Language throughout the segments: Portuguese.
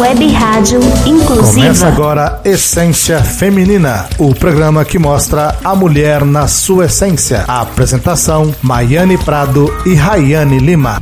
Web Rádio Inclusiva. Começa agora Essência Feminina, o programa que mostra a mulher na sua essência. A apresentação: Maiane Prado e Rayane Lima.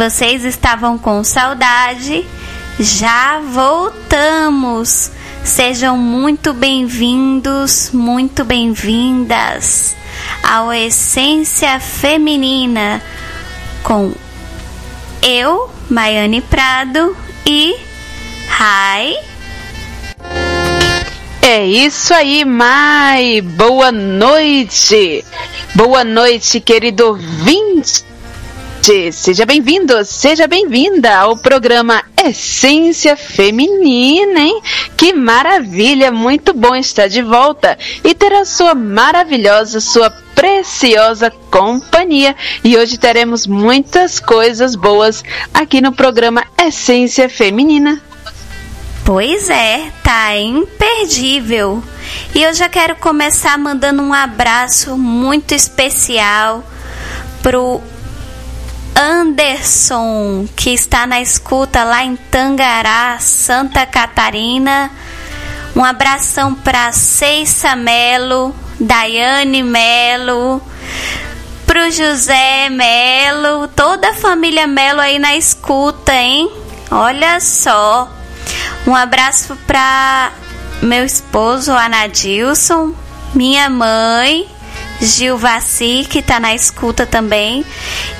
Vocês estavam com saudade, já voltamos! Sejam muito bem-vindos, muito bem-vindas ao Essência Feminina com eu, Maiane Prado e Rai. É isso aí, Mai! Boa noite! Boa noite, querido ouvinte! Seja bem-vindo, seja bem-vinda ao programa Essência Feminina, hein? Que maravilha! Muito bom estar de volta e ter a sua maravilhosa, sua preciosa companhia. E hoje teremos muitas coisas boas aqui no programa Essência Feminina. Pois é, tá imperdível. E eu já quero começar mandando um abraço muito especial pro Anderson, que está na escuta lá em Tangará, Santa Catarina. Um abração para Ceissa Melo, Daiane Melo, pro José Melo, toda a família Melo aí na escuta, hein? Olha só. Um abraço para meu esposo Anadilson, minha mãe Gilvaci, que tá na escuta também.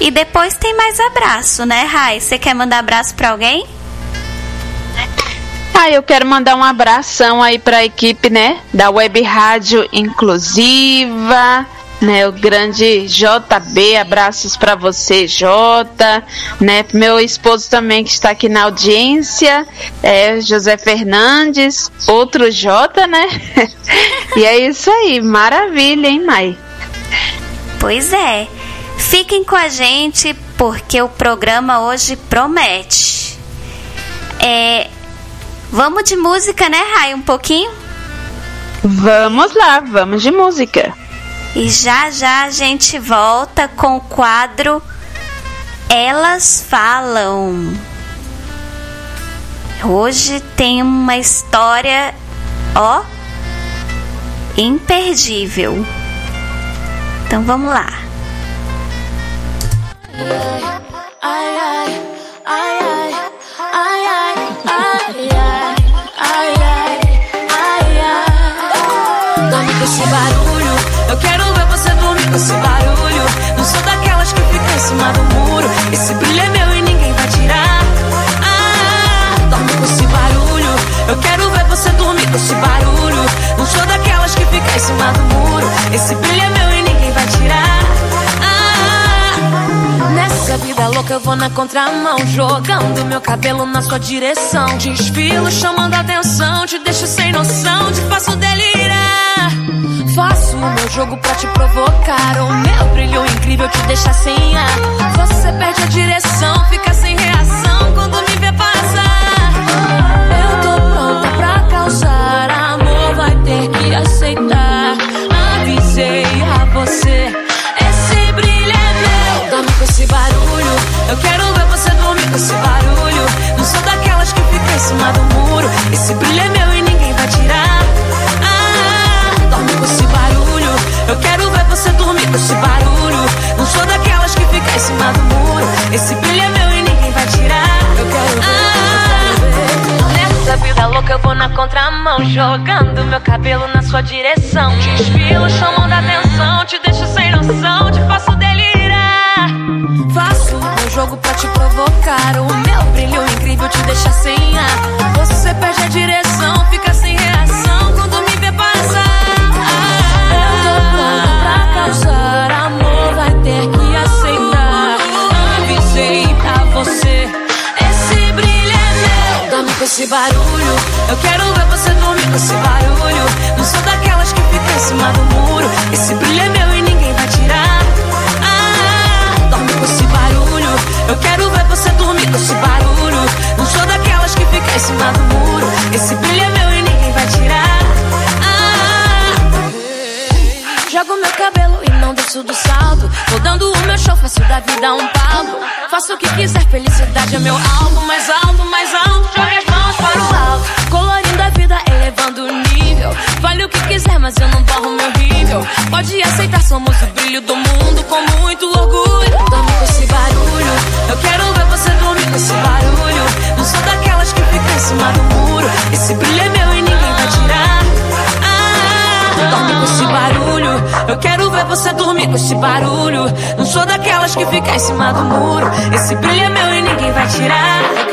E depois tem mais abraço, né, Rai? Você quer mandar abraço para alguém? Ah, eu quero mandar um abração aí para a equipe, né, da Web Rádio Inclusiva, né, o grande JB, abraços para você, J, né, meu esposo também que está aqui na audiência, é José Fernandes, outro J, né? e é isso aí, maravilha, hein, Mai? Pois é. Fiquem com a gente porque o programa hoje promete. É, vamos de música, né, Rai, um pouquinho? Vamos lá, vamos de música. E já já a gente volta com o quadro Elas Falam. Hoje tem uma história, ó, imperdível. Então vamos lá. Dorme com esse barulho, eu quero ver você dormir com esse barulho. Não sou daquelas que ficam em cima do muro. Esse brilho é meu louca eu vou na contramão Jogando meu cabelo na sua direção. Desfilo chamando a atenção Te deixo sem noção, te faço delirar. Faço o meu jogo pra te provocar. O meu brilho incrível te deixa sem ar. Você perde a direção, fica sem reação Quando me vê passar. Eu tô pronta pra causar Amor vai ter que aceitar. Avisei a você Eu quero ver você dormir com esse barulho. Não sou daquelas que ficam em cima do muro. Esse brilho é meu e ninguém vai tirar. Ah, dorme com esse barulho. Eu quero ver você dormir com esse barulho. Não sou daquelas que ficam em cima do muro. Esse brilho é meu e ninguém vai tirar. Eu quero ver Nessa vida louca eu vou na contramão Jogando meu cabelo na sua direção. Desfilo chamando a atenção Te deixo sem noção, te faço Faço meu jogo pra te provocar. O meu brilho incrível te deixa sem ar. Você perde a direção, fica sem reação quando me vê passar. Eu tô pronto pra causar amor, vai ter que aceitar. Avisei pra você, esse brilho é meu. Dorme com esse barulho, eu quero ver você dormir com esse barulho. Não sou daquelas que fica em cima do muro. Esse brilho é meu e ninguém eu quero ver você dormir com esse barulho. Não sou daquelas que fica em cima do muro. Esse brilho é meu e ninguém vai tirar. Ah, Jogo meu cabelo e não desço do salto. Tô dando o meu show, faço da vida um palco. Faço o que quiser, felicidade é meu alvo. Mais alto, mais alto, jogue as mãos para o alto. Colorindo a vida, elevando o nível. Vale o que quiser, mas eu não borro meu nível. Pode aceitar, somos o brilho do mundo com muito orgulho. Dorme com esse barulho, eu quero ver você dormir com esse barulho. Não sou daquelas que fica em cima do muro. Esse brilho é meu e ninguém vai tirar. Ah, dorme com esse barulho. Eu quero ver você dormir com esse barulho. Não sou daquelas que fica em cima do muro. Esse brilho é meu e ninguém vai tirar.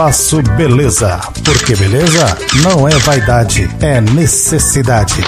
Espaço Beleza. Porque beleza não é vaidade, é necessidade.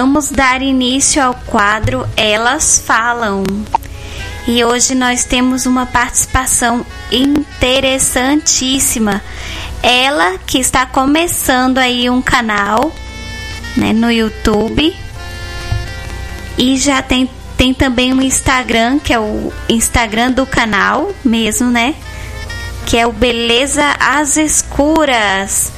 Vamos dar início ao quadro Elas Falam. E hoje nós temos uma participação interessantíssima. Ela que está começando aí um canal né, no YouTube e já tem, tem também um Instagram, que é o Instagram do canal mesmo, né? Que é o Beleza às Escuras.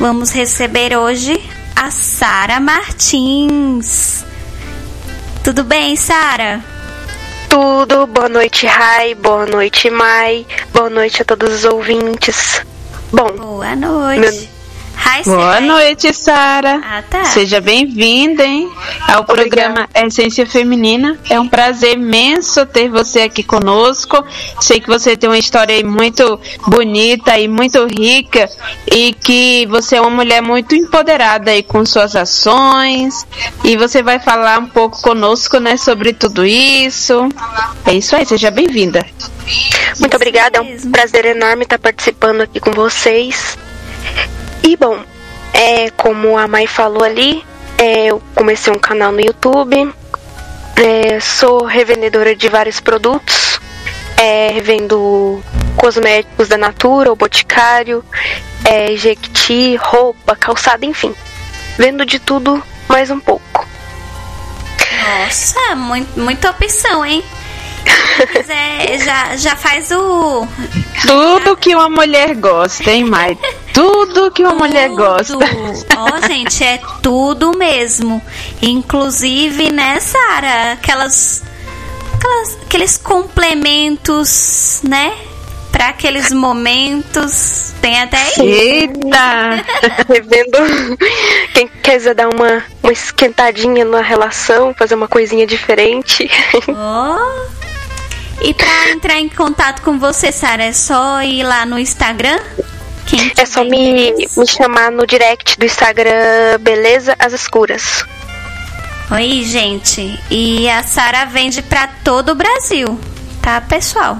Vamos receber hoje a Sara Martins. Tudo bem, Sara? Tudo, boa noite, Rai, boa noite, Mai, boa noite a todos os ouvintes. Bom, Boa noite. Meu- Hi, Boa noite, Sara. Ah, tá. Seja bem-vinda, hein, ao programa Essência Feminina. É um prazer imenso ter você aqui conosco. Sei que você tem uma história muito bonita e muito rica e que você é uma mulher muito empoderada aí com suas ações e você vai falar um pouco conosco, né, sobre tudo isso. É isso aí, seja bem-vinda. muito obrigada, é um prazer enorme estar participando aqui com vocês. E bom, é, como a Mai falou ali, é, eu comecei um canal no YouTube, é, sou revendedora de vários produtos, é, revendo cosméticos da Natura, o Boticário, é, Jequiti, roupa, calçada, enfim. Vendo de tudo mais um pouco. Nossa, muito, muita opção, hein? Se quiser, já, já faz o. Tudo que uma mulher gosta, hein, Mai? Tudo que uma mulher gosta. Ó, gente, é tudo mesmo. Inclusive, né, Sara? Aquelas, aquelas. Aqueles complementos, né? Pra aqueles momentos. Tem até aí. Eita! Revendo quem quiser dar uma, uma esquentadinha na relação, fazer uma coisinha diferente. Ó. E pra entrar em contato com você, Sara, é só ir lá no Instagram? É só me, me chamar no direct do Instagram Beleza às Escuras. Oi, gente. E a Sara vende pra todo o Brasil, tá, pessoal?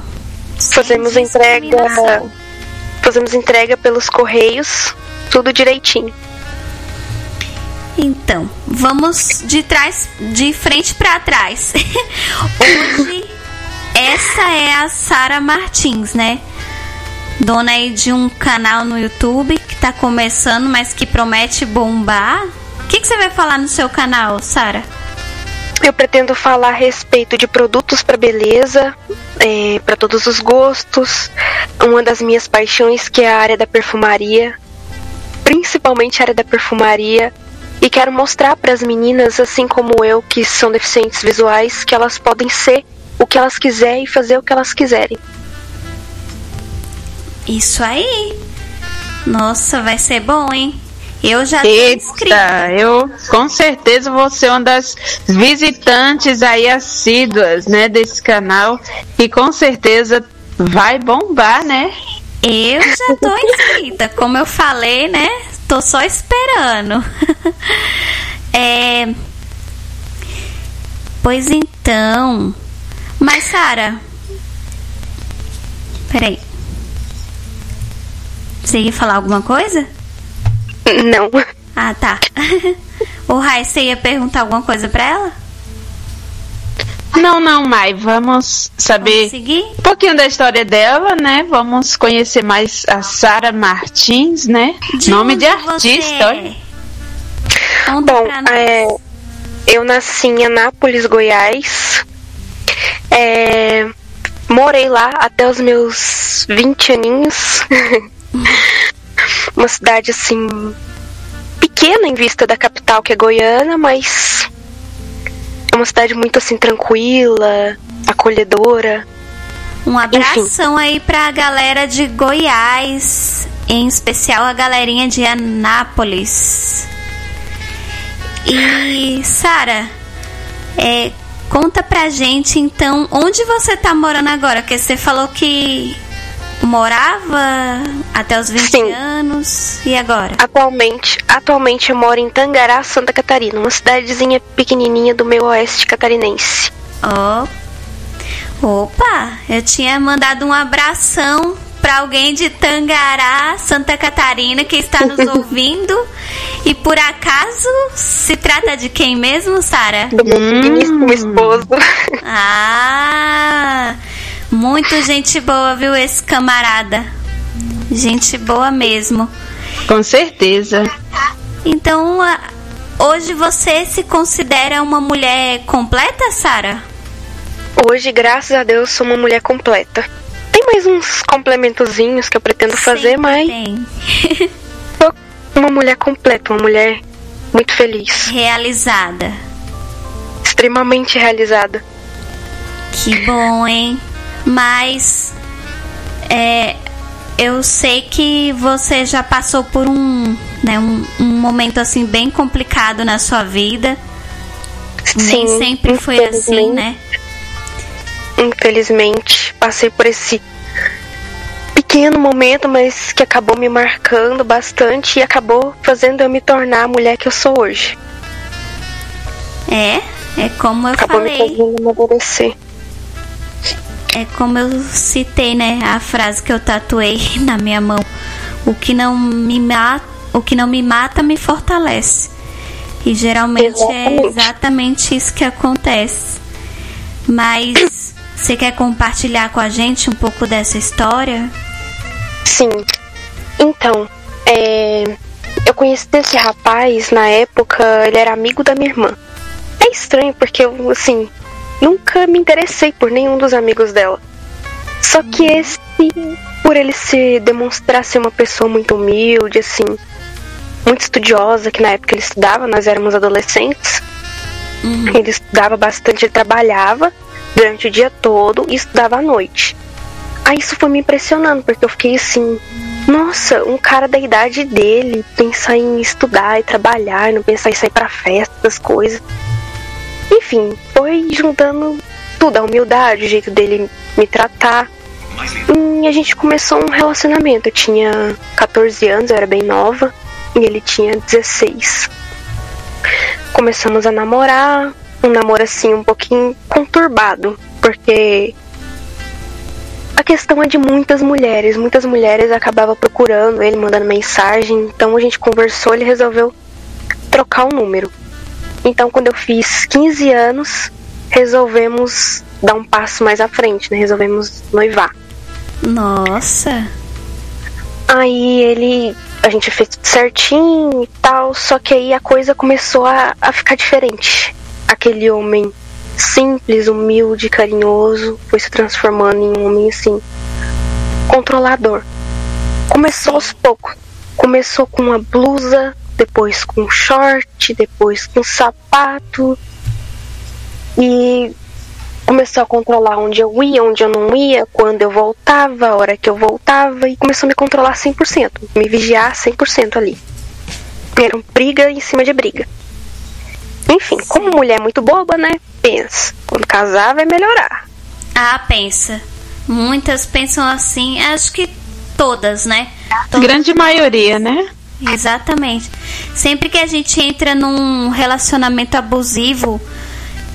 Sem Fazemos entrega. Fazemos entrega pelos correios, tudo direitinho. Então, vamos de trás, de frente pra trás. Hoje, essa é a Sara Martins, né? Dona aí de um canal no YouTube que tá começando, mas que promete bombar. O que, que você vai falar no seu canal, Sara? Eu pretendo falar a respeito de produtos para beleza, para todos os gostos. Uma das minhas paixões que é a área da perfumaria, principalmente a área da perfumaria. E quero mostrar para as meninas, assim como eu, que são deficientes visuais, que elas podem ser o que elas quiserem e fazer o que elas quiserem. Isso aí. Nossa, vai ser bom, hein? Eu já tô inscrita. Eita, eu com certeza vou ser uma das visitantes aí assíduas, né, desse canal e com certeza vai bombar, né? Eu já tô inscrita, como eu falei, né? Tô só esperando. é... Pois então. Mas, Sara. Peraí. Você ia falar alguma coisa? Não. Ah, tá. o Rai, você ia perguntar alguma coisa pra ela? Não, não, Mai, vamos saber um pouquinho da história dela, né? Vamos conhecer mais a Sara Martins, né? Nome de onde você artista, é? Bom, é, eu nasci em Anápolis, Goiás. É, morei lá até os meus 20 aninhos. Uma cidade assim pequena em vista da capital que é Goiânia, mas é uma cidade muito assim tranquila, acolhedora. Um abração aí pra galera de Goiás, em especial a galerinha de Anápolis. E Sara, é, conta pra gente então onde você tá morando agora, porque você falou que morava até os 20 Sim. anos e agora? Atualmente, atualmente eu moro em Tangará, Santa Catarina, uma cidadezinha pequenininha do meu oeste catarinense. Ó. Opa, eu tinha mandado um abração para alguém de Tangará, Santa Catarina, que está nos ouvindo. E por acaso se trata de quem mesmo, Sara? Do meu digníssimo esposo. Ah, muito gente boa, viu, esse camarada? Gente boa mesmo. Com certeza. Então, hoje você se considera uma mulher completa, Sara? Hoje, graças a Deus, sou uma mulher completa. Tem mais uns complementozinhos que eu pretendo fazer, Sempre mas tem. uma mulher completa, uma mulher muito feliz, Realizada. extremamente realizada. Que bom, hein? Mas é, eu sei que você já passou por um, né, um, um momento assim bem complicado na sua vida. Nem Sim, sempre foi assim, né? Infelizmente, passei por esse pequeno momento, mas que acabou me marcando bastante e acabou fazendo eu me tornar a mulher que eu sou hoje. É, é como eu Acabou me falei, fazendo amadurecer. é como eu citei, né, a frase que eu tatuei na minha mão. O que não me mata, o que não me mata me fortalece. E geralmente é Exatamente. exatamente isso que acontece. Mas você quer compartilhar com a gente um pouco dessa história? Sim. Então, é, eu conheci esse rapaz na época, ele era amigo da minha irmã. É estranho porque eu, assim, nunca me interessei por nenhum dos amigos dela. Só que esse, por ele se demonstrar ser uma pessoa muito humilde, assim, muito estudiosa, que na época ele estudava, nós éramos adolescentes. Ele estudava bastante, ele trabalhava durante o dia todo e estudava à noite. Aí isso foi me impressionando, porque eu fiquei assim, nossa, um cara da idade dele pensar em estudar e trabalhar, não pensar em sair pra festa, essas coisas. Enfim, foi juntando tudo, a humildade, o jeito dele me tratar. E a gente começou um relacionamento. Eu tinha 14 anos, eu era bem nova, e ele tinha 16. Começamos a namorar, um namoro assim um pouquinho conturbado, porque a questão é de muitas mulheres. Muitas mulheres acabavam procurando ele, mandando mensagem. Então a gente conversou, ele resolveu trocar o número. Então quando eu fiz 15 anos, resolvemos dar um passo mais à frente, né? Resolvemos noivar. Nossa, Aí ele. A gente fez tudo certinho e tal, só que aí a coisa começou a, a ficar diferente. Aquele homem simples, humilde, carinhoso, foi se transformando em um homem assim, controlador. Começou aos poucos. Começou com uma blusa, depois com um short, depois com um sapato. E começou a controlar onde eu ia, onde eu não ia, quando eu voltava, a hora que eu voltava, e começou a me controlar 100%, me vigiar 100% ali. Era um briga em cima de briga. Enfim, como mulher muito boba, né? Pensa, quando casar vai melhorar. ah, pensa. Muitas pensam assim, acho que todas, né? Todas Grande maioria, né? Exatamente. Sempre que a gente entra num relacionamento abusivo,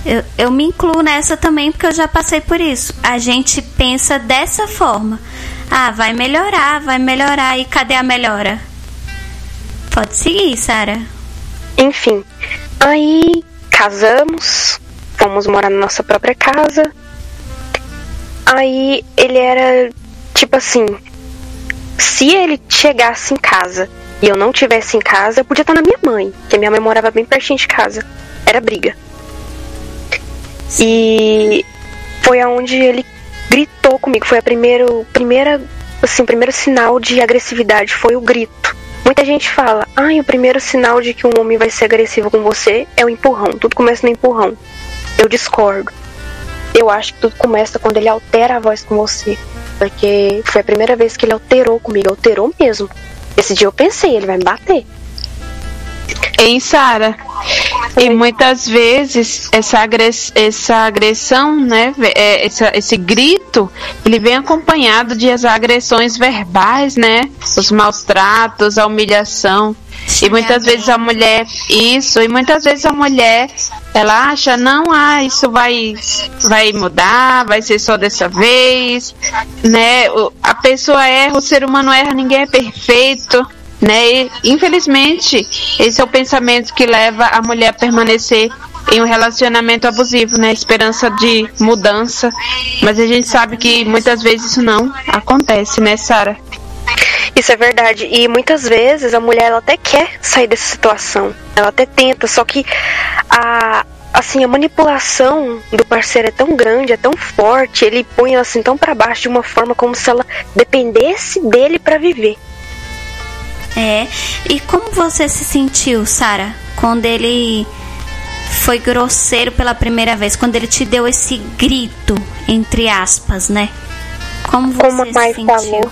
eu, eu me incluo nessa também porque eu já passei por isso. A gente pensa dessa forma. Ah, vai melhorar, vai melhorar. E cadê a melhora? Pode seguir, Sara. Enfim, aí casamos, fomos morar na nossa própria casa. Aí ele era tipo assim: se ele chegasse em casa e eu não tivesse em casa, eu podia estar na minha mãe, porque minha mãe morava bem pertinho de casa. Era briga. E foi aonde ele gritou comigo. Foi a primeiro, primeira, assim, o primeiro sinal de agressividade foi o grito. Muita gente fala, ai, o primeiro sinal de que um homem vai ser agressivo com você é o empurrão. Tudo começa no empurrão. Eu discordo. Eu acho que tudo começa quando ele altera a voz com você. Porque foi a primeira vez que ele alterou comigo, alterou mesmo. Esse dia eu pensei, ele vai me bater. Em Sara. E muitas vezes essa, agress essa agressão, né, é, essa, esse grito, ele vem acompanhado de as agressões verbais, né, os maltratos, a humilhação. E muitas vezes a mulher, isso, e muitas vezes a mulher ela acha, não, ah, isso vai, vai mudar, vai ser só dessa vez, né? A pessoa erra, o ser humano erra, ninguém é perfeito, né? E, infelizmente, esse é o pensamento que leva a mulher a permanecer em um relacionamento abusivo, né? Esperança de mudança. Mas a gente sabe que muitas vezes isso não acontece, né, Sara? Isso é verdade. E muitas vezes a mulher ela até quer sair dessa situação. Ela até tenta, só que a assim, a manipulação do parceiro é tão grande, é tão forte, ele põe ela assim tão para baixo de uma forma como se ela dependesse dele para viver. É. E como você se sentiu, Sara, quando ele foi grosseiro pela primeira vez, quando ele te deu esse grito, entre aspas, né? Como você Como a se mãe sentiu? falou,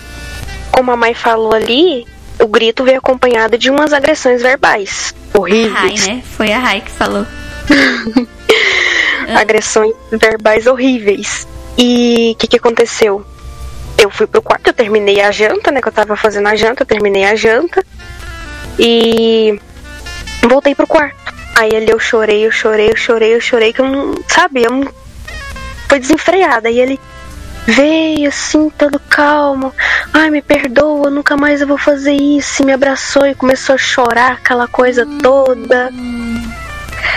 como a mãe falou ali, o grito veio acompanhado de umas agressões verbais Rai, horríveis. né? Foi a Rai que falou. agressões verbais horríveis. E o que, que aconteceu? Eu fui pro quarto, eu terminei a janta, né? Que eu tava fazendo a janta, eu terminei a janta. E voltei pro quarto. Aí ali eu chorei, eu chorei, eu chorei, eu chorei, que eu não. Sabe, eu não. Foi desenfreada. E ele veio assim, todo calmo. Ai, me perdoa, nunca mais eu vou fazer isso. E me abraçou e começou a chorar, aquela coisa toda.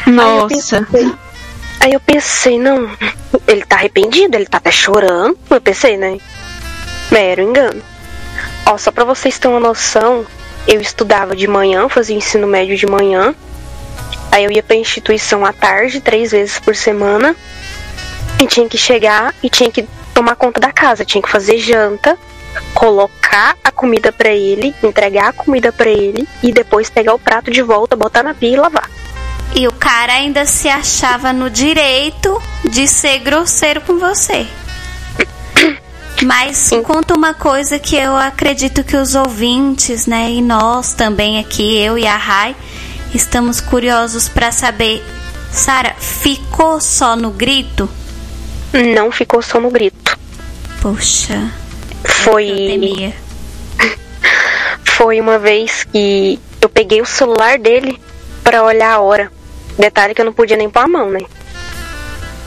Nossa. Aí eu, pensei, aí eu pensei, não, ele tá arrependido, ele tá até chorando. Eu pensei, né? Mero engano. Ó, só pra vocês terem uma noção, eu estudava de manhã, fazia ensino médio de manhã. Aí eu ia pra instituição à tarde, três vezes por semana. E tinha que chegar e tinha que tomar conta da casa, tinha que fazer janta, colocar a comida pra ele, entregar a comida pra ele e depois pegar o prato de volta, botar na pia e lavar. E o cara ainda se achava no direito de ser grosseiro com você. Mas conta uma coisa que eu acredito que os ouvintes, né, e nós também aqui, eu e a Rai, estamos curiosos pra saber. Sara, ficou só no grito? Não ficou só no grito. Poxa, eu Foi. Foi uma vez que eu peguei o celular dele pra olhar a hora. Detalhe que eu não podia nem pôr a mão, né?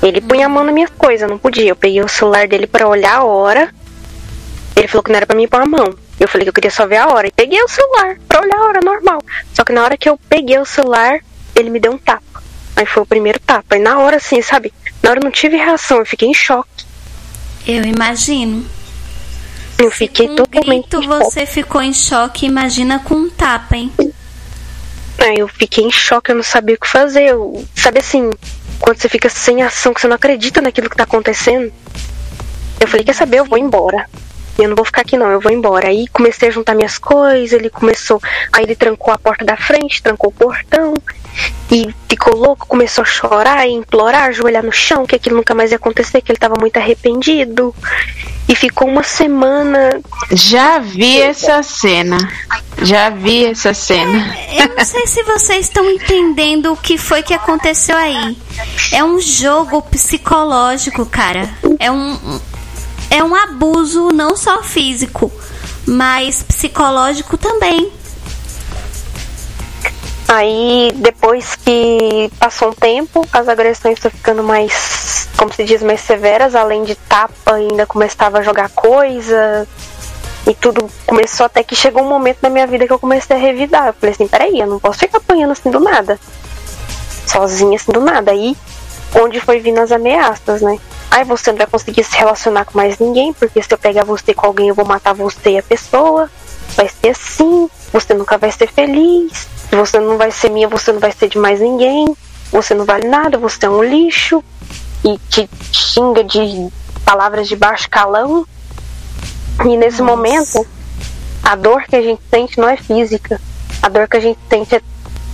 Ele punha a mão nas minhas coisas, eu não podia. Eu peguei o celular dele pra olhar a hora. Ele falou que não era pra mim pôr a mão. Eu falei que eu queria só ver a hora. E peguei o celular pra olhar a hora normal. Só que na hora que eu peguei o celular, ele me deu um tapa. Aí foi o primeiro tapa. E na hora, assim, sabe? Na hora eu não tive reação, eu fiquei em choque. Eu imagino. Eu fiquei Com um totalmente grito você ficou em choque, imagina com um tapa, hein? Aí eu fiquei em choque, eu não sabia o que fazer. Eu, sabe assim, quando você fica sem ação, que você não acredita naquilo que tá acontecendo. Eu falei, quer saber, eu vou embora. Eu não vou ficar aqui não, eu vou embora. Aí comecei a juntar minhas coisas, ele começou. Aí ele trancou a porta da frente, trancou o portão. E ficou louco, começou a chorar e implorar, ajoelhar no chão, que aquilo nunca mais ia acontecer, que ele tava muito arrependido. E ficou uma semana. Já vi essa cena. Já vi essa cena. Eu não sei se vocês estão entendendo o que foi que aconteceu aí. É um jogo psicológico, cara. É um é um abuso não só físico, mas psicológico também. Aí, depois que passou um tempo, as agressões estão ficando mais, como se diz, mais severas. Além de tapa, ainda começava a jogar coisa. E tudo começou até que chegou um momento da minha vida que eu comecei a revidar. Eu falei assim: peraí, eu não posso ficar apanhando assim do nada. Sozinha assim do nada. Aí, onde foi vindo as ameaças, né? Aí você não vai conseguir se relacionar com mais ninguém, porque se eu pegar você com alguém, eu vou matar você e a pessoa. Vai ser assim, você nunca vai ser feliz. Você não vai ser minha, você não vai ser de mais ninguém. Você não vale nada, você é um lixo. E te xinga de palavras de baixo calão. E nesse momento, a dor que a gente sente não é física. A dor que a gente sente é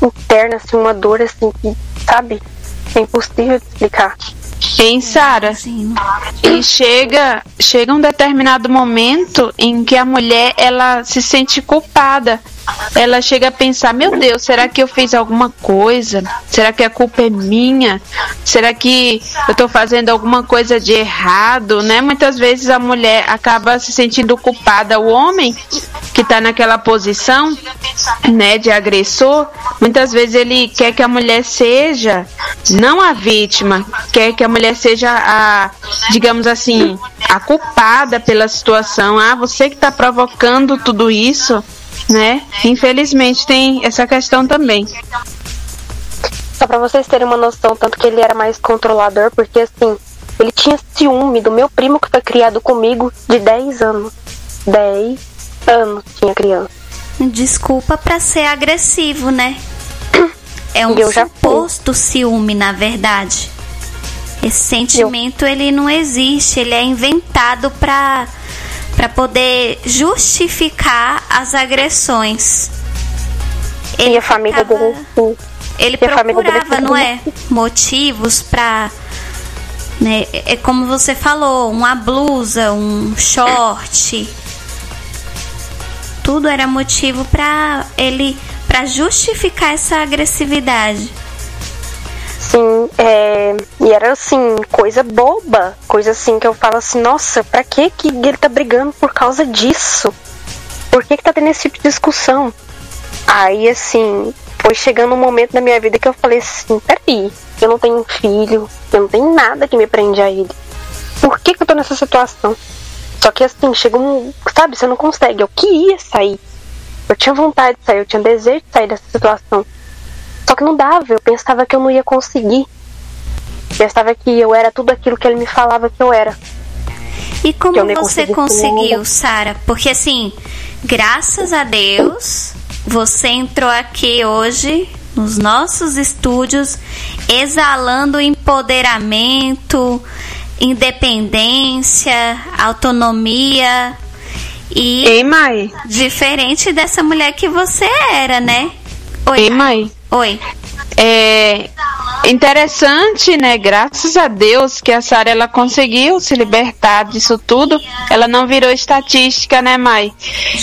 interna, assim, uma dor assim que, sabe? É impossível de explicar. Hein, Sara? E chega, chega um determinado momento em que a mulher ela se sente culpada. Ela chega a pensar: meu Deus, será que eu fiz alguma coisa? Será que a culpa é minha? Será que eu estou fazendo alguma coisa de errado? Né? Muitas vezes a mulher acaba se sentindo culpada. O homem que está naquela posição, né, de agressor, muitas vezes ele quer que a mulher seja não a vítima, quer que a mulher seja a, digamos assim, a culpada pela situação. Ah, você que está provocando tudo isso, né? Infelizmente tem essa questão também. Só pra vocês terem uma noção, tanto que ele era mais controlador, porque assim, ele tinha ciúme do meu primo que foi criado comigo de 10 anos. 10 anos tinha criança. Desculpa pra ser agressivo, né? É um Eu suposto ciúme, na verdade. Esse sentimento ele não existe, ele é inventado pra para poder justificar as agressões. e a família ficava- dele, sim. Ele E a família dele procurava, não é? Motivos pra. Né, é como você falou, uma blusa, um short. Tudo era motivo pra ele. pra justificar essa agressividade. Sim, é, e era assim, coisa boba, coisa assim que eu falo assim, nossa, pra que que ele tá brigando por causa disso? Por que que tá tendo esse tipo de discussão? Aí assim, foi chegando um momento na minha vida que eu falei assim, peraí, eu não tenho filho, eu não tenho nada que me prende a ele. Por que que eu tô nessa situação? Só que assim, chega um, sabe, você não consegue, eu queria sair. Eu tinha vontade de sair, eu tinha desejo de sair dessa situação. Só que não dava, eu pensava que eu não ia conseguir. Pensava que eu era tudo aquilo que ele me falava que eu era. E como você consegui conseguiu. Sara? Porque assim, graças a Deus, você entrou aqui hoje nos nossos estúdios exalando empoderamento, independência, autonomia e Ei, mãe. diferente dessa mulher que você era, né? Oi. Ei, mãe. Oi. É interessante, né? Graças a Deus que a Sara ela conseguiu se libertar disso tudo. Ela não virou estatística, né, Mai?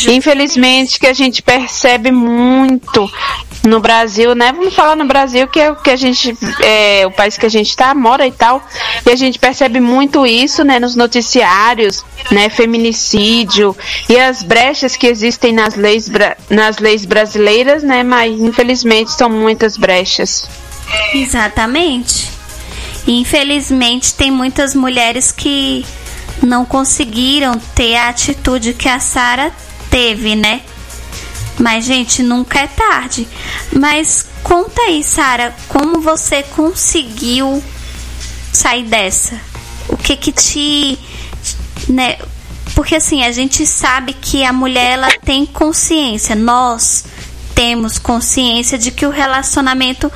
Infelizmente que a gente percebe muito no Brasil, né? Vamos falar no Brasil que é o que a gente é o país que a gente tá, mora e tal. E a gente percebe muito isso, né, nos noticiários, né, feminicídio e as brechas que existem nas leis nas leis brasileiras, né, mas infelizmente são muitas brechas. Exatamente. E, Infelizmente, tem muitas mulheres que não conseguiram ter a atitude que a Sara teve, né? Mas, gente, nunca é tarde. Mas conta aí, Sara, como você conseguiu sair dessa? O que que te, né? Porque assim, a gente sabe que a mulher ela tem consciência. Nós temos consciência de que o relacionamento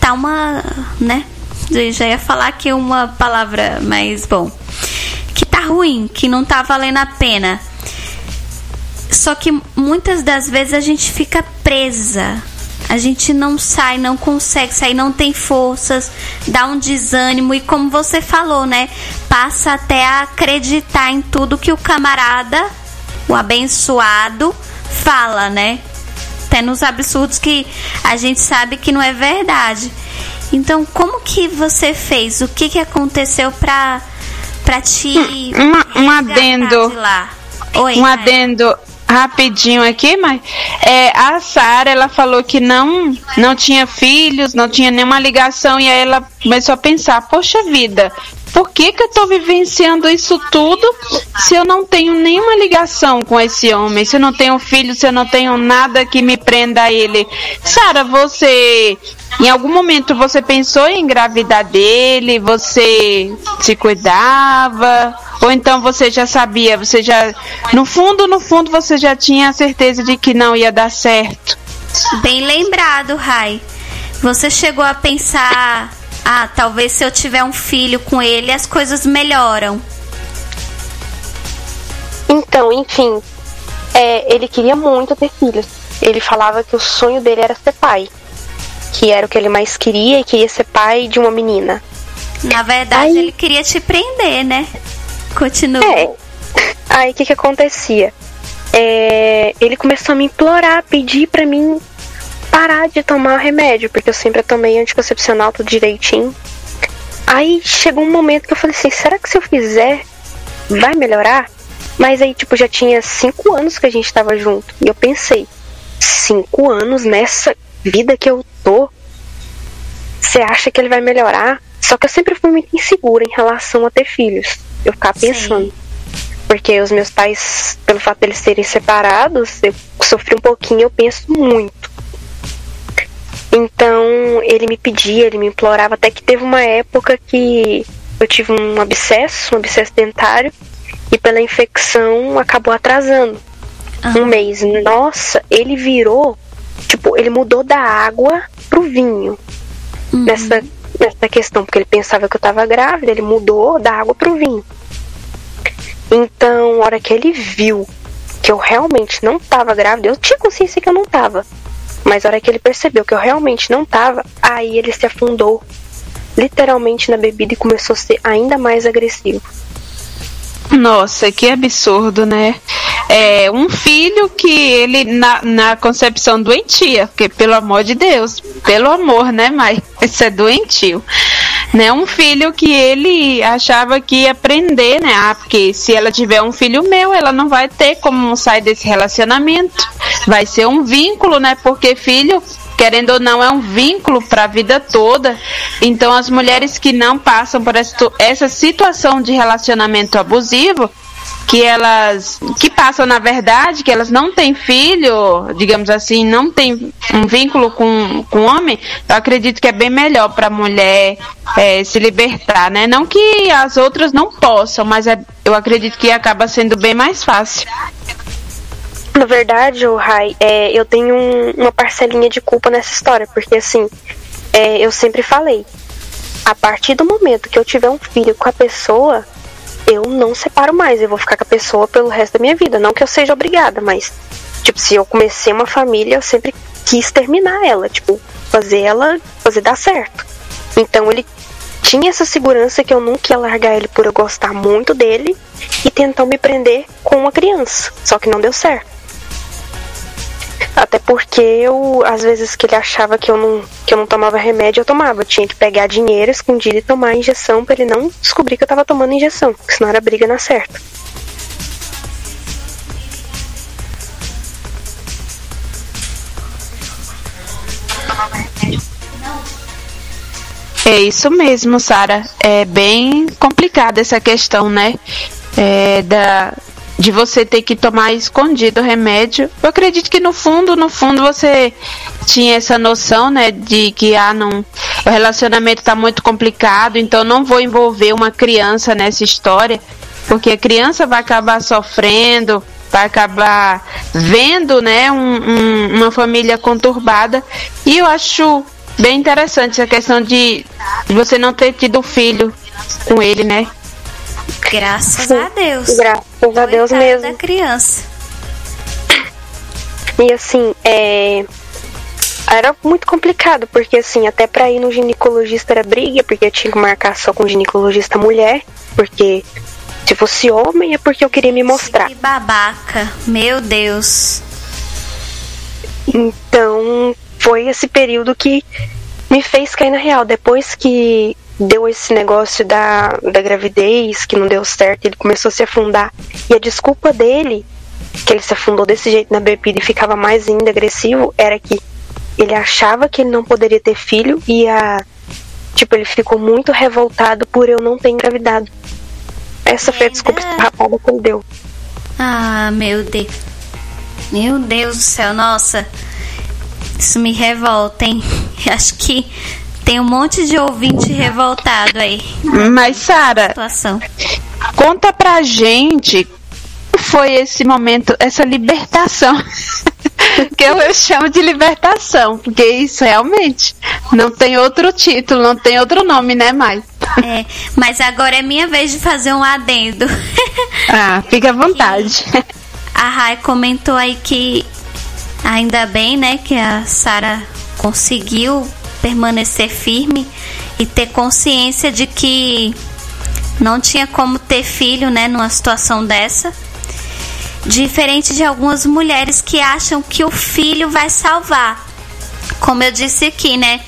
tá uma, né? Eu já ia falar aqui uma palavra, mas bom, que tá ruim, que não tá valendo a pena. Só que muitas das vezes a gente fica presa. A gente não sai, não consegue sair, não tem forças, dá um desânimo e como você falou, né? Passa até a acreditar em tudo que o camarada, o abençoado, fala, né? Até nos absurdos que a gente sabe que não é verdade. Então, como que você fez? O que que aconteceu pra, pra te um resgatar adendo. Oi, um adendo rapidinho aqui, mas é, a Sara ela falou que não não tinha filhos, não tinha nenhuma ligação e aí ela começou a pensar, poxa vida, por que que eu tô vivenciando isso tudo se eu não tenho nenhuma ligação com esse homem, se eu não tenho filho, se eu não tenho nada que me prenda a ele? Sara, você em algum momento você pensou em engravidar dele? Você se cuidava? Ou então você já sabia, você já. No fundo, no fundo, você já tinha a certeza de que não ia dar certo. Bem lembrado, Rai. Você chegou a pensar, ah, talvez se eu tiver um filho com ele, as coisas melhoram. Então, enfim, é, ele queria muito ter filhos. Ele falava que o sonho dele era ser pai. Que era o que ele mais queria e queria ser pai de uma menina. Na verdade, Ai. ele queria te prender, né? Continua. É. Aí o que que acontecia? É, ele começou a me implorar, pedir pra mim parar de tomar remédio, porque eu sempre tomei anticoncepcional tudo direitinho. Aí chegou um momento que eu falei assim, será que se eu fizer vai melhorar? Mas aí, tipo, já tinha cinco anos que a gente tava junto. E eu pensei, cinco anos nessa vida que eu tô? você acha que ele vai melhorar. Só que eu sempre fui muito insegura em relação a ter filhos. Eu ficava Sim. pensando. Porque os meus pais, pelo fato deles serem separados, eu sofri um pouquinho, eu penso muito. Então, ele me pedia, ele me implorava, até que teve uma época que eu tive um abscesso, um abscesso dentário, e pela infecção acabou atrasando um mês. Nossa, ele virou, tipo, ele mudou da água pro vinho nessa, nessa questão, porque ele pensava que eu tava grávida, ele mudou da água pro vinho. Então, a hora que ele viu que eu realmente não tava grávida, eu tinha consciência que eu não tava. Mas a hora que ele percebeu que eu realmente não tava, aí ele se afundou literalmente na bebida e começou a ser ainda mais agressivo. Nossa, que absurdo, né? É um filho que ele na, na concepção doentia, porque pelo amor de Deus, pelo amor, né, mãe? Isso é doentio. Né, um filho que ele achava que ia aprender, né? Ah, porque se ela tiver um filho meu, ela não vai ter como sair desse relacionamento. Vai ser um vínculo, né? Porque filho querendo ou não, é um vínculo para a vida toda. Então, as mulheres que não passam por essa, essa situação de relacionamento abusivo, que elas que passam na verdade que elas não têm filho, digamos assim, não têm um vínculo com com homem, eu acredito que é bem melhor para a mulher é, se libertar, né? Não que as outras não possam, mas é, eu acredito que acaba sendo bem mais fácil. Na verdade, o Rai, é, eu tenho um- uma parcelinha de culpa nessa história, porque assim, é, eu sempre falei, a partir do momento que eu tiver um filho com a pessoa, eu não separo mais, eu vou ficar com a pessoa pelo resto da minha vida. Não que eu seja obrigada, mas, tipo, se eu comecei uma família, eu sempre quis terminar ela, tipo, fazer ela, fazer dar certo. Então ele tinha essa segurança que eu nunca ia largar ele por eu gostar muito dele e tentou me prender com uma criança. Só que não deu certo. Até porque eu, às vezes que ele achava que eu não, que eu não tomava remédio, eu tomava. Eu tinha que pegar dinheiro escondido e tomar a injeção pra ele não descobrir que eu tava tomando injeção, porque senão era briga na certa. É isso mesmo, Sara. É bem complicada essa questão, né? É, da, de você ter que tomar escondido o remédio. Eu acredito que no fundo, no fundo, você tinha essa noção, né? De que ah, não, o relacionamento está muito complicado, então não vou envolver uma criança nessa história, porque a criança vai acabar sofrendo, vai acabar vendo, né, um- um- uma família conturbada. E eu acho bem interessante essa questão de você não ter tido filho com ele, né? Graças a Deus. Graças a Deus Coitada mesmo. da criança. E assim, é. Era muito complicado, porque assim, até pra ir no ginecologista era briga, porque eu tinha que marcar só com ginecologista mulher, porque se fosse homem é porque eu queria me mostrar. Que babaca. Meu Deus. Então, foi esse período que me fez cair na real. Depois que deu esse negócio da, da gravidez, que não deu certo, ele começou a se afundar. E a desculpa dele, que ele se afundou desse jeito na bebida e ficava mais ainda agressivo, era que ele achava que ele não poderia ter filho e a. Tipo, ele ficou muito revoltado por eu não ter engravidado. Essa foi a desculpa esfarrapada que ele deu. Ah, meu Deus. Meu Deus do céu, nossa. Isso me revolta, hein? Acho que tem um monte de ouvinte revoltado aí. Mas, Sara, conta pra gente como foi esse momento, essa libertação. que eu, eu chamo de libertação, porque isso realmente não tem outro título, não tem outro nome, né, Mai? É, mas agora é minha vez de fazer um adendo. Ah, fica à vontade. A Rai comentou aí que ainda bem, né, que a Sara conseguiu permanecer firme e ter consciência de que não tinha como ter filho, né, numa situação dessa. Diferente de algumas mulheres que acham que o filho vai salvar. Como eu disse aqui, né?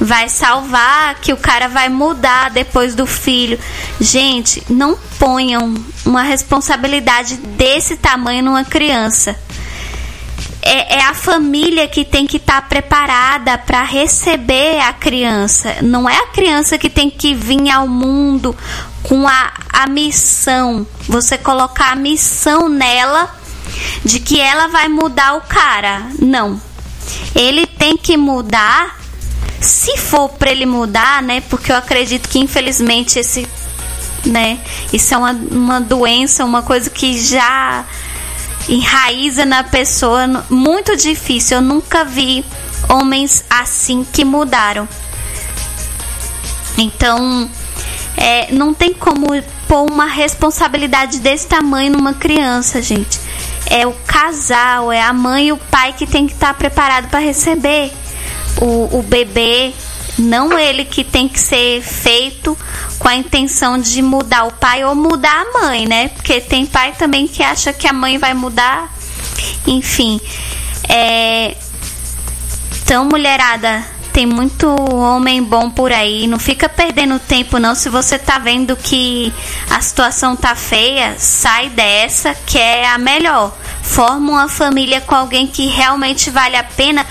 Vai salvar, que o cara vai mudar depois do filho. Gente, não ponham uma responsabilidade desse tamanho numa criança. É, é a família que tem que estar tá preparada para receber a criança. Não é a criança que tem que vir ao mundo com a, a missão. Você colocar a missão nela de que ela vai mudar o cara. Não. Ele tem que mudar. Se for para ele mudar, né? Porque eu acredito que infelizmente esse, né? Isso é uma, uma doença, uma coisa que já enraiza na pessoa, muito difícil. Eu nunca vi homens assim que mudaram. Então, é, não tem como pôr uma responsabilidade desse tamanho numa criança, gente. É o casal, é a mãe e o pai que tem que estar tá preparado para receber o, o bebê, não ele que tem que ser feito com a intenção de mudar o pai ou mudar a mãe, né? Porque tem pai também que acha que a mãe vai mudar. Enfim. É... Então, mulherada, tem muito homem bom por aí. Não fica perdendo tempo, não. Se você tá vendo que a situação tá feia, sai dessa, que é a melhor. Forma uma família com alguém que realmente vale a pena.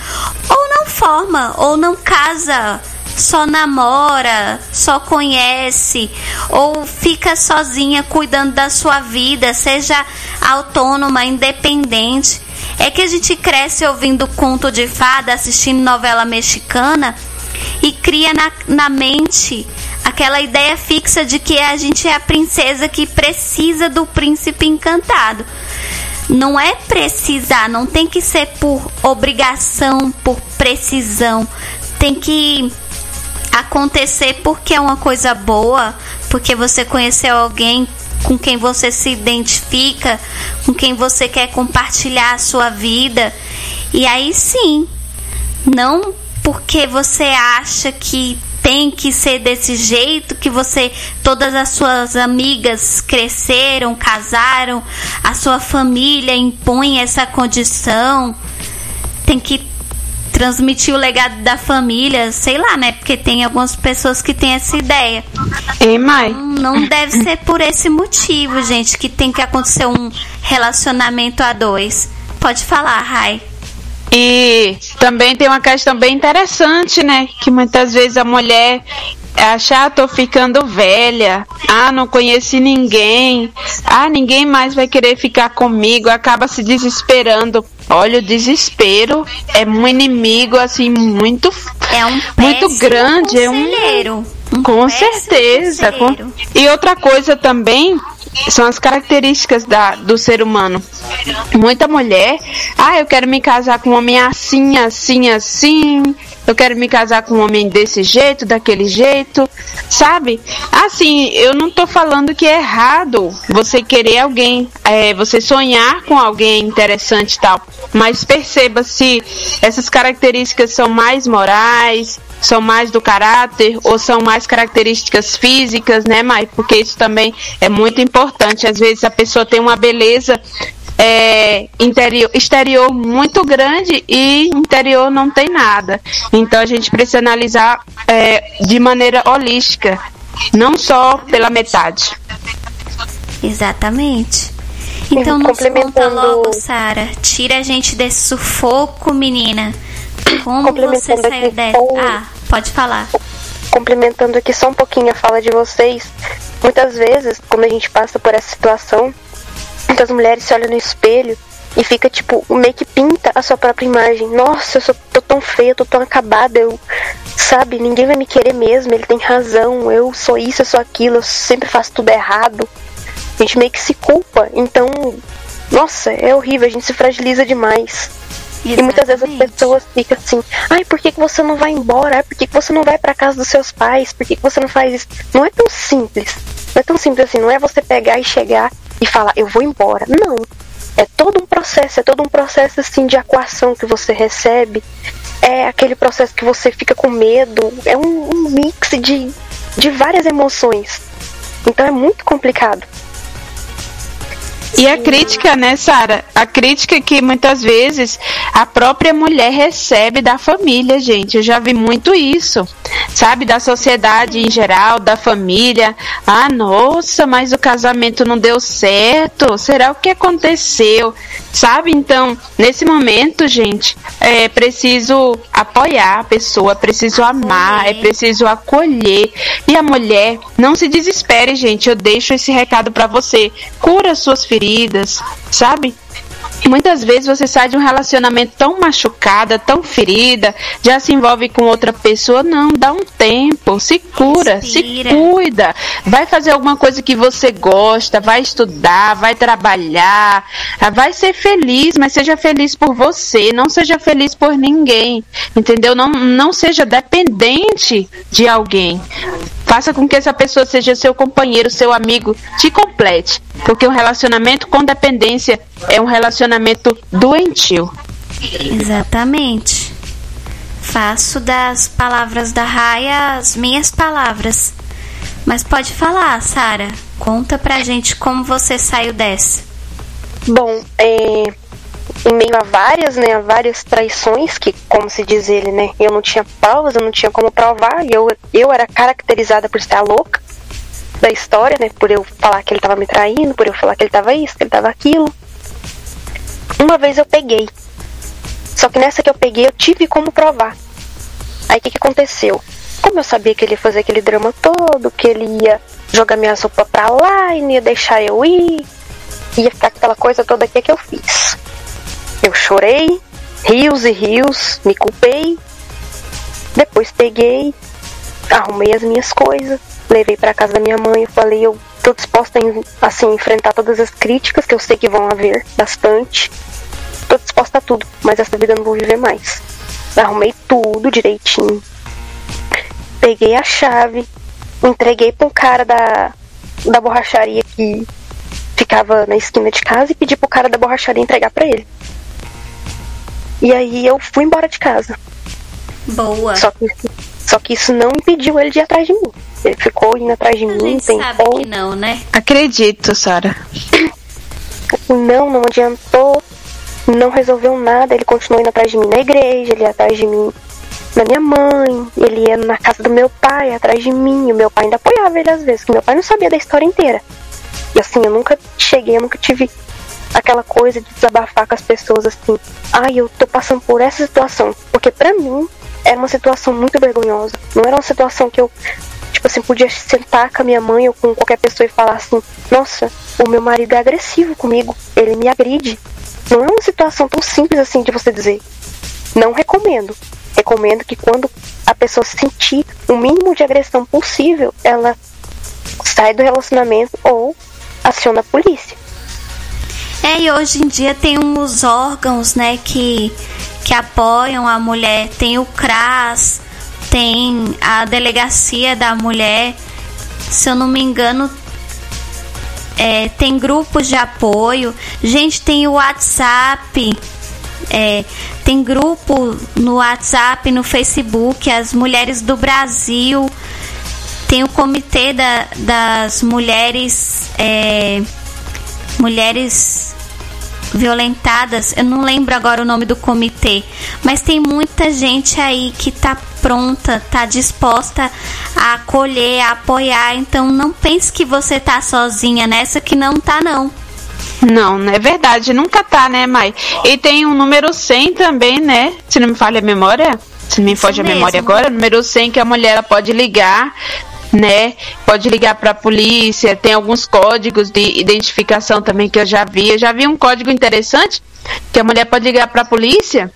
Ou não forma, ou não casa só namora, só conhece, ou fica sozinha cuidando da sua vida, seja autônoma, independente. É que a gente cresce ouvindo conto de fada, assistindo novela mexicana e cria na, na mente aquela ideia fixa de que a gente é a princesa que precisa do príncipe encantado. Não é precisar, não tem que ser por obrigação, por precisão. Tem que acontecer porque é uma coisa boa, porque você conheceu alguém com quem você se identifica, com quem você quer compartilhar a sua vida. E aí sim, não porque você acha que tem que ser desse jeito, que você todas as suas amigas cresceram, casaram, a sua família impõe essa condição. Tem que transmitir o legado da família, sei lá, né? Porque tem algumas pessoas que têm essa ideia. Ei, mãe. Não, não deve ser por esse motivo, gente, que tem que acontecer um relacionamento a dois. Pode falar, Rai. E também tem uma questão bem interessante, né? Que muitas vezes a mulher achar, ah, tô ficando velha, ah, não conheci ninguém, ah, ninguém mais vai querer ficar comigo, acaba se desesperando. Olha, o desespero é um inimigo assim muito é um muito grande, é um, com certeza. Com... E outra coisa também são as características da, do ser humano. Muita mulher, ah, eu quero me casar com um homem assim, assim, assim, eu quero me casar com um homem desse jeito, daquele jeito, sabe? Assim, eu não tô falando que é errado você querer alguém, é, você sonhar com alguém interessante e tal, mas perceba se essas características são mais morais, são mais do caráter ou são mais características físicas, né, Mai? Porque isso também é muito importante. Às vezes a pessoa tem uma beleza é, interior, exterior muito grande e interior não tem nada. Então a gente precisa analisar é, de maneira holística, não só pela metade. Exatamente. Então nos conta logo, Sara. Tira a gente desse sufoco, menina. Como você saiu dessa? Ah, pode falar. Complementando aqui só um pouquinho a fala de vocês. Muitas vezes, quando a gente passa por essa situação, muitas mulheres se olham no espelho e fica tipo, meio que pinta a sua própria imagem. Nossa, eu sou, tô tão feia, tô tão acabada, eu. Sabe, ninguém vai me querer mesmo, ele tem razão, eu sou isso, eu sou aquilo, eu sempre faço tudo errado. A gente meio que se culpa. Então, nossa, é horrível, a gente se fragiliza demais. Exatamente. E muitas vezes as pessoas ficam assim, ai, por que, que você não vai embora? Ai, por que, que você não vai para casa dos seus pais? Por que, que você não faz isso? Não é tão simples. Não é tão simples assim, não é você pegar e chegar e falar, eu vou embora. Não. É todo um processo, é todo um processo assim de acuação que você recebe. É aquele processo que você fica com medo. É um, um mix de, de várias emoções. Então é muito complicado. E a crítica, né, Sara? A crítica que muitas vezes a própria mulher recebe da família, gente. Eu já vi muito isso. sabe, da sociedade em geral, da família. Ah, nossa, mas o casamento não deu certo. Será o que aconteceu? Sabe? Então, nesse momento, gente, é preciso apoiar a pessoa, preciso amar, é preciso acolher. E a mulher, não se desespere, gente. Eu deixo esse recado para você. Cura suas feridas, sabe? Muitas vezes você sai de um relacionamento tão machucada, tão ferida, já se envolve com outra pessoa. Não, dá um tempo, se cura, Respira. se cuida. Vai fazer alguma coisa que você gosta, vai estudar, vai trabalhar, ah, vai ser feliz, mas seja feliz por você, não seja feliz por ninguém. Entendeu? Não, não seja dependente de alguém. Faça com que essa pessoa seja seu companheiro, seu amigo, te complete. Porque um relacionamento com dependência é um relacionamento doentio. Exatamente. Faço das palavras da Raia as minhas palavras. Mas pode falar, Sara. Conta pra gente como você saiu dessa. Bom, é, em meio a várias, né, a várias traições, que, como se diz ele, né, eu não tinha provas, eu não tinha como provar, e eu, eu era caracterizada por a louca da história, né, por eu falar que ele tava me traindo, por eu falar que ele tava isso, que ele tava aquilo. Uma vez eu peguei. Só que nessa que eu peguei, eu tive como provar. Aí o que, que aconteceu? Como eu sabia que ele ia fazer aquele drama todo, que ele ia jogar minha roupa pra lá e não ia deixar eu ir, ia ficar aquela coisa toda aqui que eu fiz. Eu chorei, rios e rios, me culpei. Depois peguei, arrumei as minhas coisas, levei pra casa da minha mãe e falei, eu tô disposta a assim enfrentar todas as críticas que eu sei que vão haver bastante. Tô disposta a tudo, mas essa vida eu não vou viver mais. Arrumei tudo direitinho. Peguei a chave, entreguei pra um cara da, da borracharia que ficava na esquina de casa e pedi pro cara da borracharia entregar pra ele. E aí eu fui embora de casa. Boa. Só que, só que isso não impediu ele de ir atrás de mim. Ele ficou indo atrás de A mim, gente sabe tentou. que não, né? Acredito, Sara. Não, não adiantou. Não resolveu nada. Ele continuou indo atrás de mim na igreja, ele ia atrás de mim na minha mãe, ele ia na casa do meu pai, atrás de mim. E o meu pai ainda apoiava ele às vezes, porque meu pai não sabia da história inteira. E assim, eu nunca cheguei, eu nunca tive aquela coisa de desabafar com as pessoas assim. Ai, eu tô passando por essa situação. Porque pra mim era uma situação muito vergonhosa. Não era uma situação que eu, tipo assim, podia sentar com a minha mãe ou com qualquer pessoa e falar assim: Nossa, o meu marido é agressivo comigo, ele me agride. Não é uma situação tão simples assim de você dizer. Não recomendo. Recomendo que quando a pessoa sentir o mínimo de agressão possível, ela sai do relacionamento ou aciona a polícia. É, e hoje em dia tem uns órgãos, né, que, que apoiam a mulher. Tem o CRAS, tem a Delegacia da Mulher. Se eu não me engano, é, tem grupos de apoio. Gente, tem o WhatsApp. é, tem grupo no WhatsApp, no Facebook, as mulheres do Brasil. Tem o comitê da- das mulheres. é, mulheres violentadas. Eu não lembro agora o nome do comitê, mas tem muita gente aí que tá pronta, tá disposta a acolher, a apoiar. Então não pense que você tá sozinha nessa que não tá não. Não, não é verdade, nunca tá, né, Mai? E tem um número 100 também, né? Se não me falha a memória, se não me foge a memória agora, número 100 que a mulher pode ligar, né? Pode ligar pra polícia, tem alguns códigos de identificação também que eu já vi. Eu já vi um código interessante que a mulher pode ligar pra polícia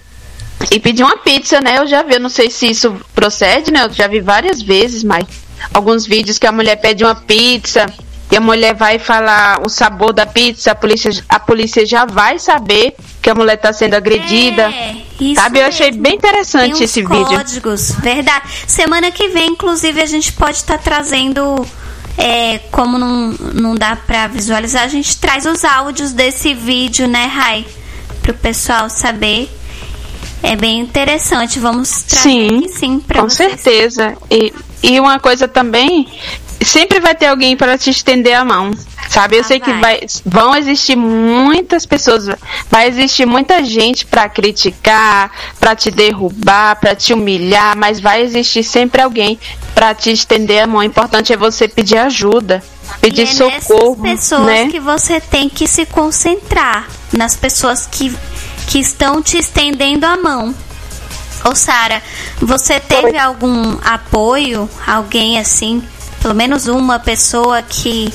e pedir uma pizza, né? Eu já vi, eu não sei se isso procede, né? Eu já vi várias vezes, mas alguns vídeos que a mulher pede uma pizza e a mulher vai falar o sabor da pizza, a polícia, a polícia já vai saber que a mulher está sendo agredida. É, isso Sabe? Eu achei bem interessante esse vídeo. códigos, verdade. Semana que vem, inclusive, a gente pode estar trazendo. é, como não, não dá pra visualizar, a gente traz os áudios desse vídeo, né, Rai? Pro pessoal saber. É bem interessante. Vamos trazer Sim, aqui sim pra com vocês. certeza. E, e uma coisa também sempre vai ter alguém para te estender a mão. Sabe? Eu Ah, sei que vai. vai, vão existir muitas pessoas, vai existir muita gente para criticar, para te derrubar, para te humilhar, mas vai existir sempre alguém para te estender a mão. O importante é você pedir ajuda, pedir e é socorro, nessas pessoas né? que você tem que se concentrar, nas pessoas que, que estão te estendendo a mão. Ô Sara, você teve algum apoio, alguém assim, pelo menos uma pessoa que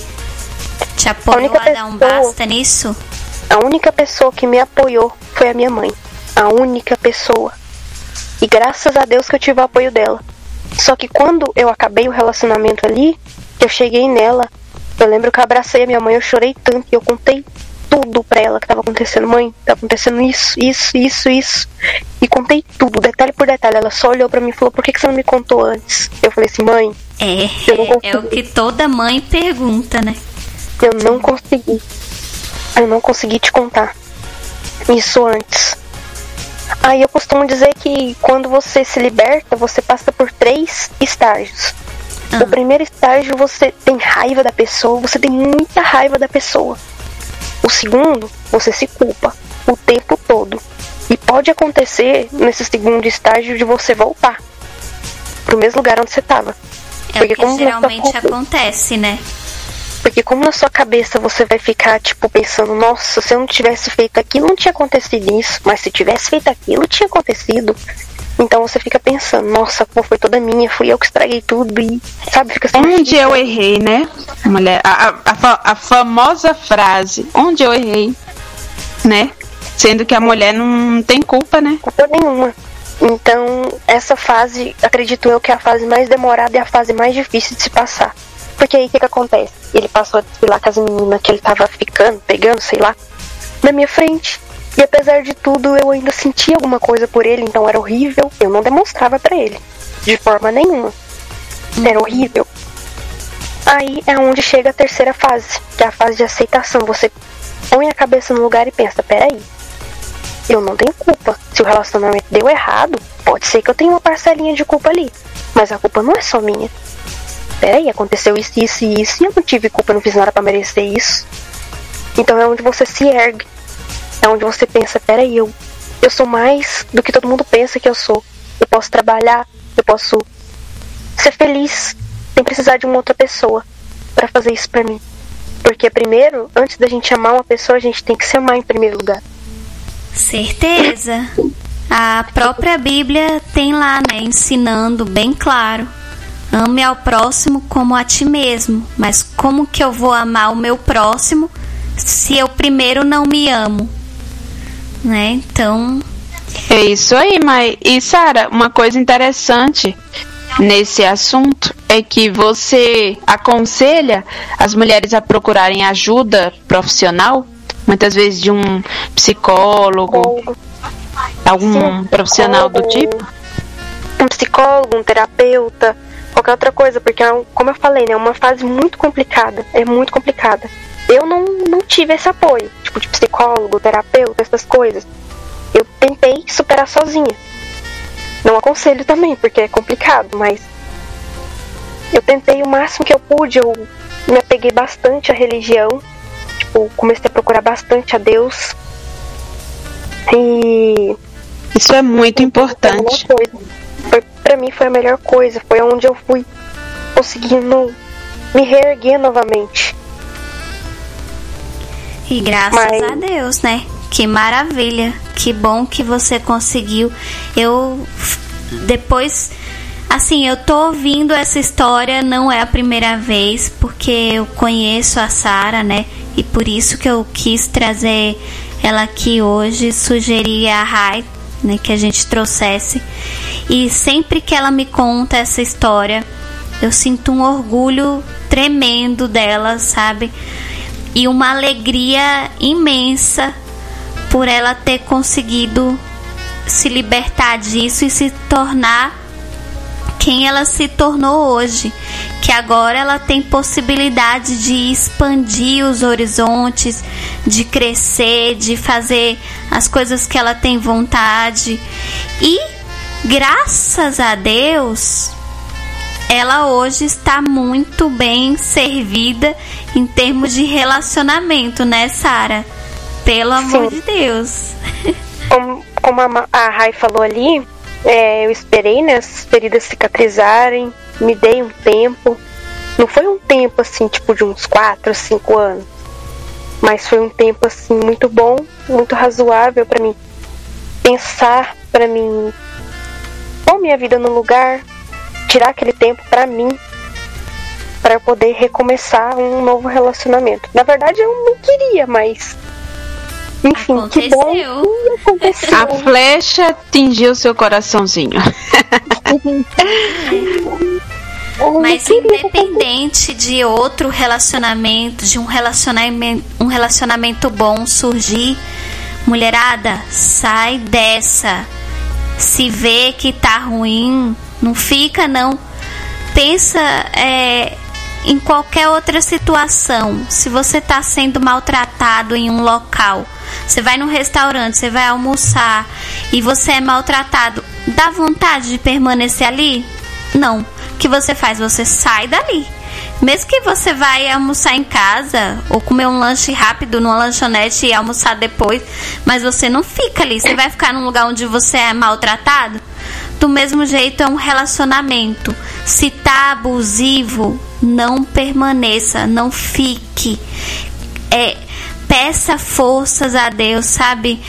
te apoiou única a dar um basta nisso? A única pessoa que me apoiou foi a minha mãe. A única pessoa. E graças a Deus que eu tive o apoio dela. Só que quando eu acabei o relacionamento ali, eu cheguei nela, eu lembro que eu abracei a minha mãe, eu chorei tanto e eu contei tudo pra ela que tava acontecendo. Mãe, tá acontecendo isso, isso, isso, isso. E contei tudo, detalhe por detalhe. Ela só olhou pra mim e falou, por que, que você não me contou antes? Eu falei assim, mãe, É, Eu não é, é o que toda mãe pergunta, né? Eu não consegui. Eu não consegui te contar. Isso antes. Aí eu costumo dizer que quando você se liberta, você passa por três estágios. Ah. O primeiro estágio você tem raiva da pessoa, você tem muita raiva da pessoa. O segundo, você se culpa o tempo todo. E pode acontecer nesse segundo estágio de você voltar pro mesmo lugar onde você estava. É Porque o que sua geralmente acontece, né? Porque como na sua cabeça você vai ficar, tipo, pensando, nossa, se eu não tivesse feito aquilo, não tinha acontecido isso. Mas se tivesse feito aquilo, tinha acontecido. Então você fica pensando, nossa, como foi toda minha, fui eu que estraguei tudo e, sabe, fica assim. Onde eu errei, né? Mulher, a, a- a fa- a famosa frase, onde eu errei, né? Sendo que a mulher não tem culpa, né? culpa nenhuma. Então, essa fase, acredito eu que é a fase mais demorada e a fase mais difícil de se passar. Porque aí o que, que acontece? Ele passou a desfilar com as meninas que ele tava ficando, pegando, sei lá, na minha frente. E apesar de tudo, eu ainda sentia alguma coisa por ele, então era horrível. Eu não demonstrava pra ele, de forma nenhuma. Era horrível. Aí é onde chega a terceira fase, que é a fase de aceitação. Você põe a cabeça no lugar e pensa: peraí, eu não tenho culpa. Se o relacionamento deu errado, pode ser que eu tenha uma parcelinha de culpa ali. Mas a culpa não é só minha. Peraí, aconteceu isso, isso e isso, e eu não tive culpa, não fiz nada pra merecer isso. Então é onde você se ergue. É onde você pensa, peraí, eu, eu sou mais do que todo mundo pensa que eu sou. Eu posso trabalhar, eu posso ser feliz sem precisar de uma outra pessoa pra fazer isso pra mim. Porque primeiro, antes da gente amar uma pessoa, a gente tem que se amar em primeiro lugar. Certeza. A própria Bíblia tem lá, né, ensinando bem claro. Ame ao próximo como a ti mesmo. Mas como que eu vou amar o meu próximo se eu primeiro não me amo? Né? Então, É isso aí, mas e Sara, uma coisa interessante nesse assunto é que você aconselha as mulheres a procurarem ajuda profissional, muitas vezes de um psicólogo, algum Sim, profissional do tipo. Um psicólogo, um terapeuta, qualquer outra coisa, porque é um- como eu falei, né, é uma fase muito complicada, é muito complicada. Eu não, não tive esse apoio, tipo de psicólogo, terapeuta, essas coisas. Eu tentei superar sozinha. Não aconselho também, porque é complicado, mas eu tentei o máximo que eu pude, eu me apeguei bastante à religião, tipo, comecei a procurar bastante a Deus. E Isso é muito importante. Foi, pra mim foi a melhor coisa. Foi onde eu fui conseguindo me reerguer novamente. E graças Mas- a Deus, né? Que maravilha. Que bom que você conseguiu. Eu depois assim, eu tô ouvindo essa história, não é a primeira vez, porque eu conheço a Sara, né? E por isso que eu quis trazer ela aqui hoje, sugerir a Rai, né, que a gente trouxesse. E sempre que ela me conta essa história, eu sinto um orgulho tremendo dela, sabe? E uma alegria imensa por ela ter conseguido se libertar disso e se tornar quem ela se tornou hoje, que agora ela tem possibilidade de expandir os horizontes, de crescer, de fazer as coisas que ela tem vontade. E graças a Deus, ela hoje está muito bem servida em termos de relacionamento, né, Sara? Pelo amor Sim. de Deus. Como, como a, a Rai falou ali, é, eu esperei né, as feridas cicatrizarem, me dei um tempo. Não foi um tempo assim, tipo de uns 4, 5 anos. Mas foi um tempo assim muito bom, muito razoável pra mim pensar, pra mim pôr minha vida no lugar, tirar aquele tempo pra mim, pra eu poder recomeçar um novo relacionamento. Na verdade eu não queria, mas enfim, que bom Aconteceu. que aconteceu. A flecha atingiu seu coraçãozinho. Mas independente de outro relacionamento, de um relacionamento, um relacionamento bom surgir, mulherada, sai dessa. Se vê que tá ruim, não fica não. Pensa é, em qualquer outra situação. Se você tá sendo maltratado em um local, você vai num restaurante, você vai almoçar e você é maltratado, dá vontade de permanecer ali? Não. O que você faz? Você sai dali. Mesmo que você vai almoçar em casa ou comer um lanche rápido numa lanchonete e almoçar depois, mas você não fica ali. Você vai ficar num lugar onde você é maltratado? Do mesmo jeito é um relacionamento. Se tá abusivo, não permaneça, não fique. É, peça forças a Deus, sabe?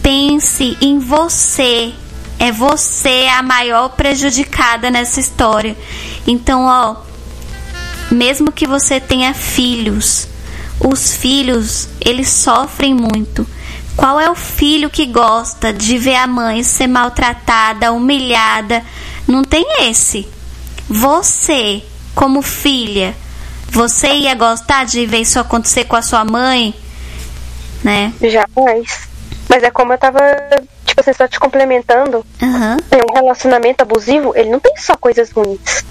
Pense em você. É você a maior prejudicada nessa história. Então, ó, mesmo que você tenha filhos, os filhos, eles sofrem muito. Qual é o filho que gosta de ver a mãe ser maltratada, humilhada? Não tem esse. Você, como filha, você ia gostar de ver isso acontecer com a sua mãe? Né? Jamais. Mas é como eu tava, tipo assim, só te complementando. É um relacionamento abusivo, ele não tem só coisas ruins.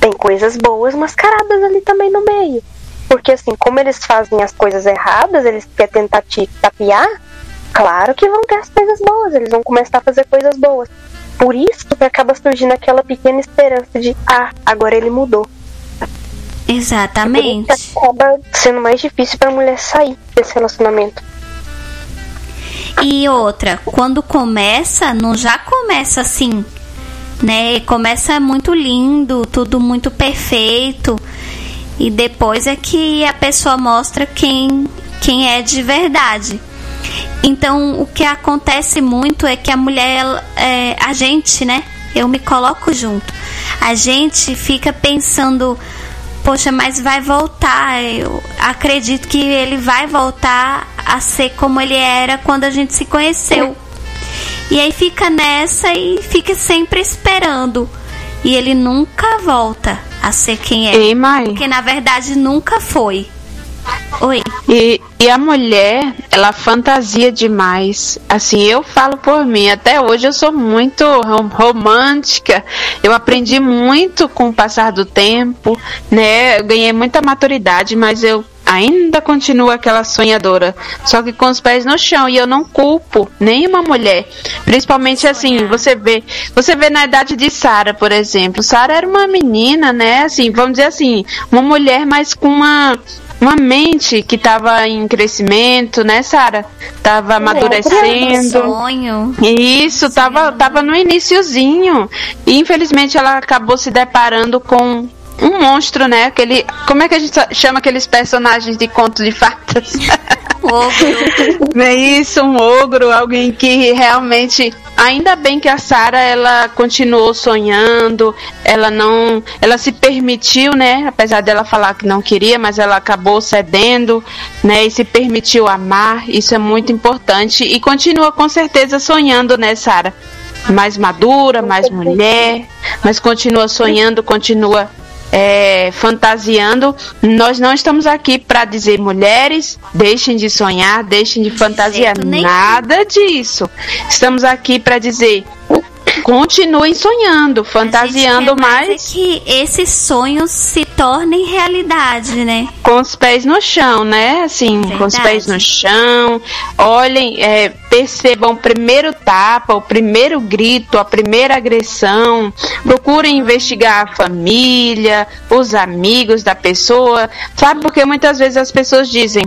Tem coisas boas mascaradas ali também no meio. Porque assim, como eles fazem as coisas erradas, eles querem tentar te tapear, claro que vão ter as coisas boas, eles vão começar a fazer coisas boas. Por isso que acaba surgindo aquela pequena esperança de, ah, agora ele mudou. Isso Exatamente. acaba sendo mais difícil pra mulher sair desse relacionamento. E outra, quando começa, não já começa assim, né? Começa muito lindo, tudo muito perfeito. E depois é que a pessoa mostra quem, quem é de verdade. Então, o que acontece muito é que a mulher, é, a gente, né? Eu me coloco junto. A gente fica pensando, poxa, mas vai voltar. Eu acredito que ele vai voltar a ser como ele era quando a gente se conheceu. E aí fica nessa e fica sempre esperando. E ele nunca volta a ser quem é. Ei, mãe. Porque na verdade nunca foi. Oi. E, e a mulher, ela fantasia demais. Assim, eu falo por mim, até hoje eu sou muito rom- romântica. Eu aprendi muito com o passar do tempo, né? Eu ganhei muita maturidade, mas eu ainda continuo aquela sonhadora, só que com os pés no chão e eu não culpo nenhuma mulher. Principalmente assim, você vê, você vê na idade de Sara, por exemplo. Sara era uma menina, né? Assim, vamos dizer assim, uma mulher mais com uma uma mente que estava em crescimento, né, Sara? Tava amadurecendo. Sonho. Isso, tava, tava no iniciozinho. E infelizmente ela acabou se deparando com um monstro, né? Aquele. Como é que a gente chama aqueles personagens de conto de fadas? Ogro. É isso, um ogro, alguém que realmente. Ainda bem que a Sara ela continuou sonhando, ela não, ela se permitiu, né? Apesar dela falar que não queria, mas ela acabou cedendo, né? E se permitiu amar. Isso é muito importante e continua com certeza sonhando, né, Sara? Mais madura, mais mulher, mas continua sonhando, continua é, fantasiando. Nós não estamos aqui para dizer mulheres deixem de sonhar, deixem de fantasiar, nada disso. Estamos aqui para dizer continuem sonhando, fantasiando mais mais é que esses sonhos se tornem realidade, né? com os pés no chão, né? Assim, com os Verdade. pés no chão. Olhem, é, percebam o primeiro tapa, o primeiro grito, a primeira agressão. Procurem investigar a família, os amigos da pessoa. Sabe, porque muitas vezes as pessoas dizem.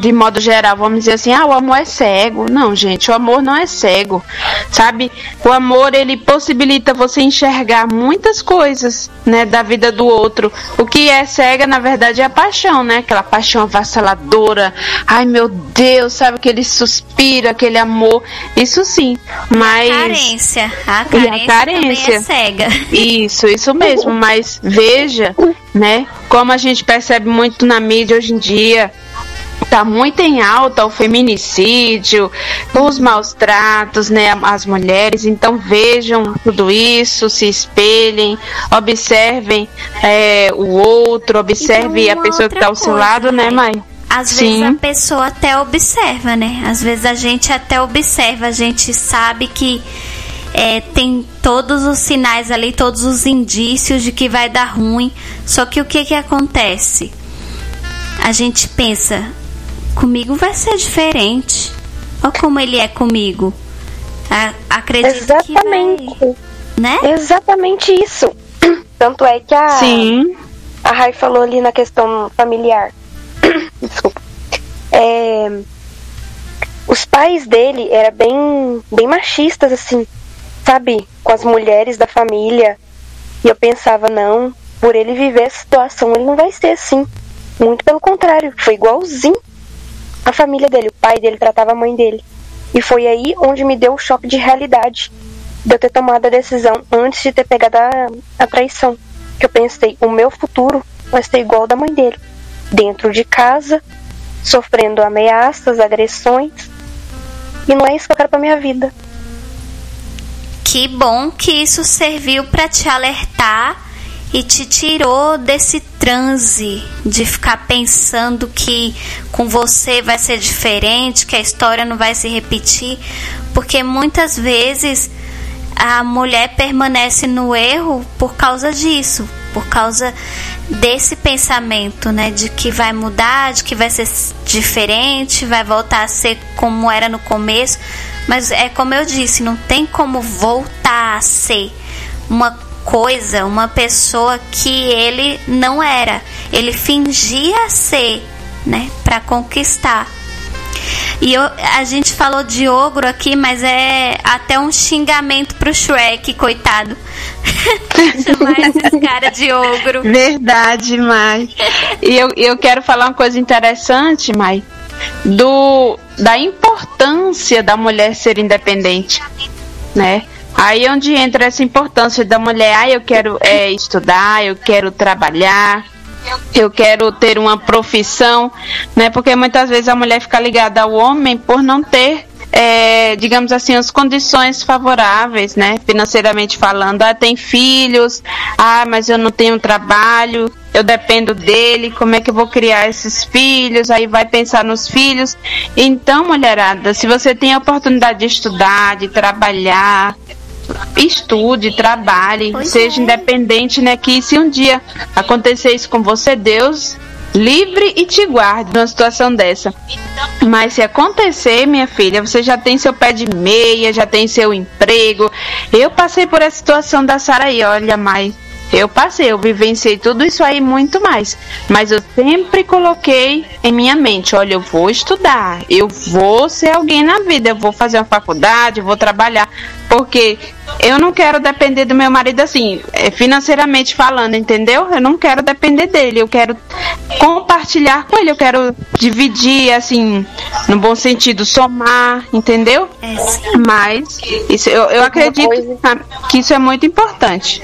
De modo geral, vamos dizer assim, ah, o amor é cego. Não, gente, o amor não é cego. Sabe? O amor ele possibilita você enxergar muitas coisas, né, da vida do outro. O que é cega, na verdade, é a paixão, né? Aquela paixão avassaladora. Ai, meu Deus, sabe aquele suspiro, aquele amor. Isso sim. Mas Carência. A E carência, a carência. é cega. isso, isso mesmo, mas veja, né, como a gente percebe muito na mídia hoje em dia, tá muito em alta o feminicídio, os maus tratos, né, as mulheres, então vejam tudo isso, se espelhem, observem é, o outro, observe E tem a pessoa que está ao seu coisa, lado, né, Mai? mãe? Às Sim. vezes a pessoa até observa, né? Às vezes a gente até observa, a gente sabe que é, tem todos os sinais ali, todos os indícios de que vai dar ruim. Só que o que que acontece? A gente pensa, comigo vai ser diferente. Olha como ele é comigo. A- acredito Exatamente. que vai, né? Exatamente isso. Tanto é que a, Sim, a Rai falou ali na questão familiar. Desculpa. É, os pais dele eram bem, bem machistas, assim, sabe? Com as mulheres da família. E eu pensava, não, por ele viver a situação, ele não vai ser assim. Muito pelo contrário, foi igualzinho a família dele. O pai dele tratava a mãe dele. E foi aí onde me deu o choque de realidade. De eu ter tomado a decisão antes de ter pegado a, a traição. Que eu pensei, o meu futuro vai ser igual ao da mãe dele. Dentro de casa, sofrendo ameaças, agressões. E não é isso que eu quero pra minha vida. Que bom que isso serviu para te alertar e te tirou desse transe de ficar pensando que com você vai ser diferente, que a história não vai se repetir, porque muitas vezes a mulher permanece no erro por causa disso, por causa desse pensamento, né, de que vai mudar, de que vai ser diferente, vai voltar a ser como era no começo, mas é como eu disse, não tem como voltar a ser uma coisa, uma pessoa que ele não era. Ele fingia ser, né, para conquistar. E eu- a gente falou de ogro aqui, mas é até um xingamento pro Shrek, coitado. Chamar esses caras de ogro. Verdade, Mai. E eu, eu quero falar uma coisa interessante, Mai, do da importância da mulher ser independente, né? Aí é onde entra essa importância da mulher, ah, eu quero é, estudar, eu quero trabalhar, eu quero ter uma profissão, né? Porque muitas vezes a mulher fica ligada ao homem por não ter, é, digamos assim, as condições favoráveis, né? Financeiramente falando, ah, tem filhos, ah, mas eu não tenho trabalho, eu dependo dele, como é que eu vou criar esses filhos? Aí vai pensar nos filhos. Então, mulherada, se você tem a oportunidade de estudar, de trabalhar, estude, trabalhe, Pois seja é. independente, né? Que se um dia acontecer isso com você, Deus livre e te guarde numa situação dessa. Mas se acontecer, minha filha, você já tem seu pé de meia, já tem seu emprego. Eu passei por essa situação da Sara aí, olha, mãe. Eu passei, eu vivenciei tudo isso aí muito mais. Mas eu sempre coloquei em minha mente, olha, eu vou estudar, eu vou ser alguém na vida, eu vou fazer uma faculdade, eu vou trabalhar, porque eu não quero depender do meu marido assim, eh, financeiramente falando, entendeu? Eu não quero depender dele, eu quero compartilhar com ele, eu quero dividir, assim, no bom sentido, somar, entendeu? É. Mas isso, eu, eu acredito que isso é muito importante.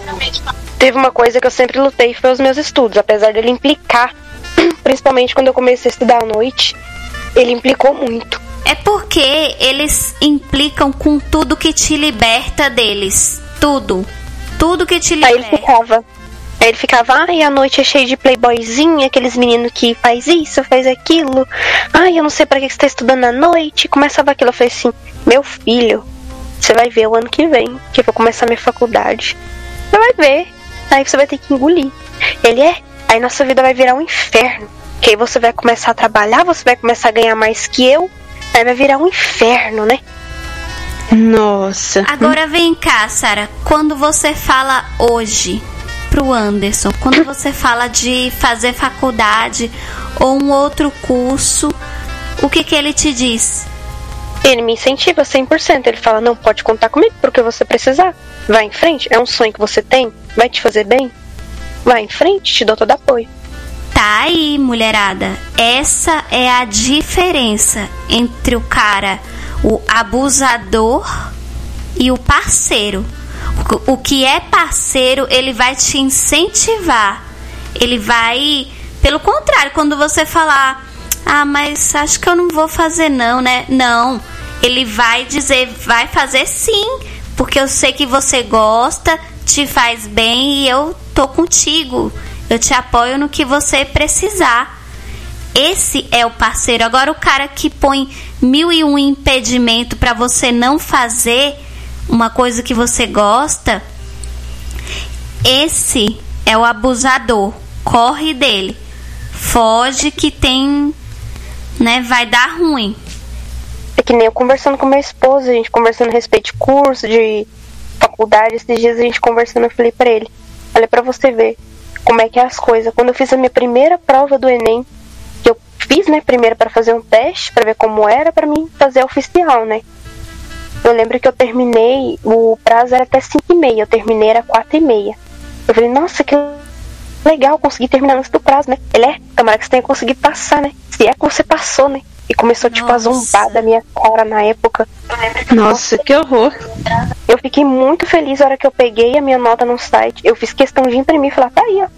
Teve uma coisa que eu sempre lutei foi os meus estudos, apesar dele implicar, principalmente quando eu comecei a estudar à noite, ele implicou muito. É porque eles implicam com tudo que te liberta deles. Tudo. Tudo que te Aí ele liberta. ficava. Aí ele ficava, ai, a noite é cheia de playboyzinho, aqueles meninos que faz isso, faz aquilo. Ai, eu não sei pra que você tá estudando à noite. Começava aquilo, eu falei assim, meu filho, você Você vai ver o ano que vem, que eu vou começar minha faculdade. Você vai ver. Aí você vai ter que engolir. Ele é. Aí nossa vida vai virar um inferno. Que aí você vai começar a trabalhar, você vai começar a ganhar mais que eu. Aí vai virar um inferno, né? Nossa. Agora vem cá, Sara. Quando você fala hoje pro Anderson, quando você fala de fazer faculdade ou um outro curso, o que que ele te diz? Ele me incentiva 100%. Ele fala: não, pode contar comigo porque você precisar. Vai em frente. É um sonho que você tem. Vai te fazer bem. Vai em frente, te dou todo apoio. Tá aí, mulherada. Essa é a diferença entre o cara, o abusador e o parceiro. O- que é parceiro, ele vai te incentivar. Ele vai, pelo contrário, quando você falar, ah, mas acho que eu não vou fazer não, né? Não. Ele vai dizer, vai fazer sim, porque eu sei que você gosta, te faz bem e eu tô contigo. Eu te apoio no que você precisar. Esse é o parceiro. Agora o cara que põe mil e um impedimento para você não fazer uma coisa que você gosta, esse é o abusador. Corre dele. Foge que tem, né, vai dar ruim. É que nem eu conversando com meu esposo, a gente conversando a respeito de curso, de faculdade, esses dias a gente conversando, eu falei pra ele, olha pra você ver como é que é as coisas. Quando eu fiz a minha primeira prova do Enem, que eu fiz, né, primeiro pra fazer um teste, pra ver como era, pra mim fazer oficial, né. Eu lembro que eu terminei, o prazo era até 5 e meia, eu terminei era 4 e meia. Eu falei, nossa, que legal, consegui terminar antes do prazo, né? Ele é, tomara que você tenha conseguido passar, né? Se é que você passou, né? E começou, tipo, a Nossa. zombar da minha cara na época. Nossa, que horror. Eu fiquei muito feliz na hora que eu peguei a minha nota no site. Eu fiz questão de imprimir e falar, tá aí, ó.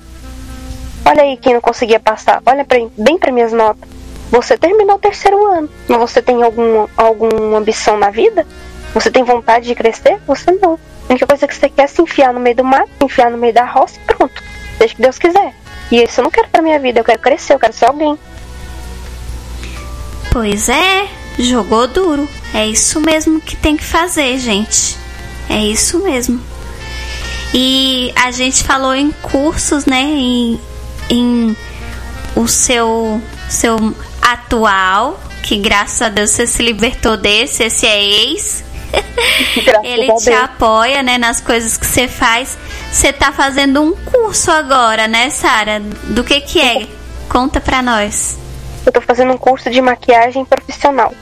Olha aí quem não conseguia passar. Olha pra, bem para minhas notas. Você terminou o terceiro ano. Mas você tem algum, alguma ambição na vida? Você tem vontade de crescer? Você não. A única coisa que você quer é se enfiar no meio do mato, se enfiar no meio da roça e pronto. Deixa que Deus quiser. E isso eu não quero pra minha vida. Eu quero crescer, eu quero ser alguém. Pois é, jogou duro. É isso mesmo que tem que fazer, gente. É isso mesmo. E a gente falou em cursos, né? Em, em o seu, seu atual, que graças a Deus você se libertou desse, esse é ex. Graças Ele te apoia, né, nas coisas que você faz. Você tá fazendo um curso agora, né, Sara? Do que que é? Conta pra nós. Eu tô fazendo um curso de maquiagem profissional.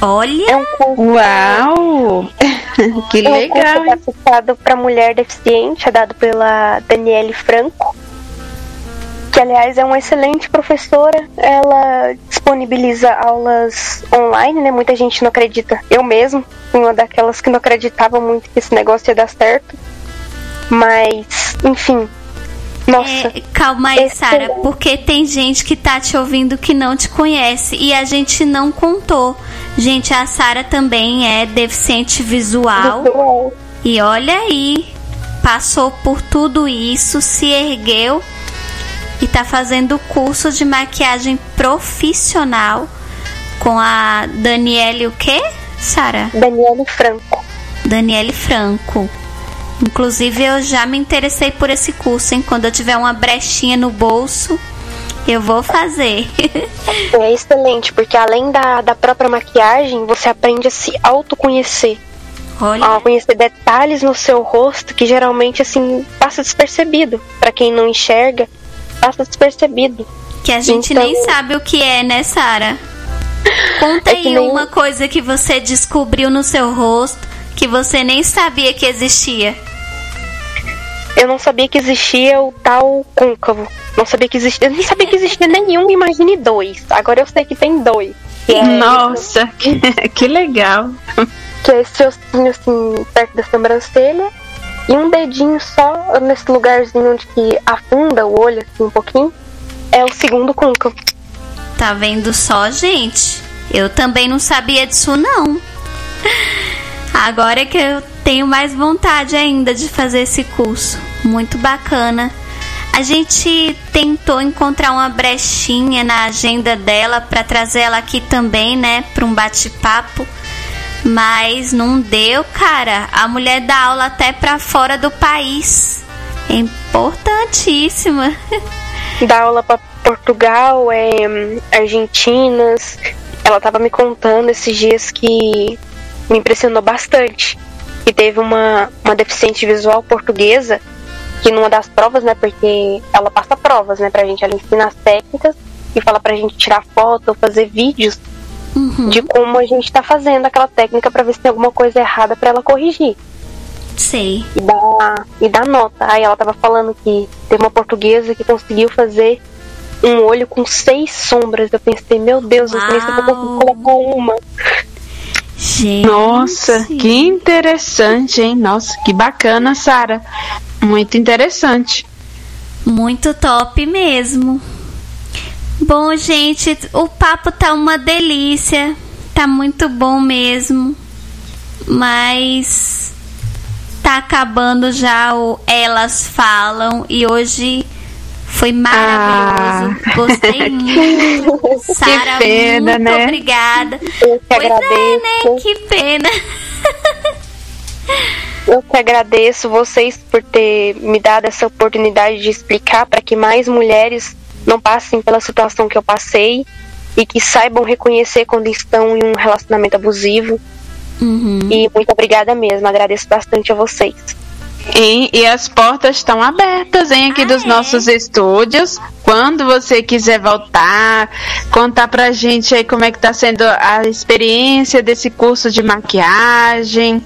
É Olha, um curso Uau! que É um legal. curso hein? adaptado para mulher deficiente, é dado pela Daniele Franco, que aliás é uma excelente professora. Ela disponibiliza aulas online, né? Muita gente não acredita. Eu mesmo, uma daquelas que não acreditava muito que esse negócio ia dar certo. Mas, enfim. Nossa, É, calma aí. Sara, porque tem gente que tá te ouvindo que não te conhece e a gente não contou. Gente, a Sara também é deficiente visual visual. e olha aí, passou por tudo isso, se ergueu e tá fazendo curso de maquiagem profissional com a Daniele o quê, Sara? Daniele Franco. Daniele Franco. Inclusive, eu já me interessei por esse curso, hein? Quando eu tiver uma brechinha no bolso, eu vou fazer. É excelente, porque além da, da própria maquiagem, você aprende a se autoconhecer. Olha, a conhecer detalhes no seu rosto que geralmente assim passa despercebido. Pra quem não enxerga, passa despercebido. que a gente então- nem sabe o que é, né, Sara? Conta É aí nem- uma coisa que você descobriu no seu rosto que você nem sabia que existia. Eu não sabia que existia o tal côncavo. Não sabia que existia. Eu nem sabia que existia nenhum, imagine dois. Agora eu sei que tem dois. Que é, Nossa, que, que legal. que é esse ossinho assim, perto da sobrancelha. E um dedinho só nesse lugarzinho onde que afunda o olho assim um pouquinho. É o segundo côncavo. Tá vendo só, gente? Eu também não sabia disso, não. Agora é que eu tenho mais vontade ainda de fazer esse curso. Muito bacana. A gente tentou encontrar uma brechinha na agenda dela para trazer ela aqui também, né, para um bate-papo. Mas não deu, cara. A mulher dá aula até pra fora do país. É importantíssima. Dá aula pra Portugal, é, Argentinas. Ela tava me contando esses dias que me impressionou bastante. Que teve uma, uma deficiente visual portuguesa que numa das provas, né? Porque ela passa provas, né, pra gente. Ela ensina as técnicas e fala pra gente tirar foto ou fazer vídeos Uhum. de como a gente tá fazendo aquela técnica pra ver se tem alguma coisa errada pra ela corrigir. Sei. e dá, e dá nota. Aí ela tava falando que teve uma portuguesa que conseguiu fazer um olho com seis sombras. Eu pensei, meu Deus, eu nem sei se eu colocar uma. Gente. Nossa, que interessante, hein? Nossa, que bacana, Sara. Muito interessante. Muito top mesmo. Bom, gente, o papo tá uma delícia. Tá muito bom mesmo. Mas tá acabando já o Elas Falam e hoje foi maravilhoso. Ah. Gostei muito. Sara, pena, muito né? obrigada. Eu que Pois agradeço. é, né? Que pena. Eu que agradeço vocês por ter me dado essa oportunidade de explicar para que mais mulheres não passem pela situação que eu passei e que saibam reconhecer quando estão em um relacionamento abusivo. Uhum. E muito obrigada mesmo. Agradeço bastante a vocês. E, e as portas estão abertas, hein, aqui Ah, dos é? nossos estúdios. Quando você quiser voltar, contar pra gente aí como é que tá sendo a experiência desse curso de maquiagem,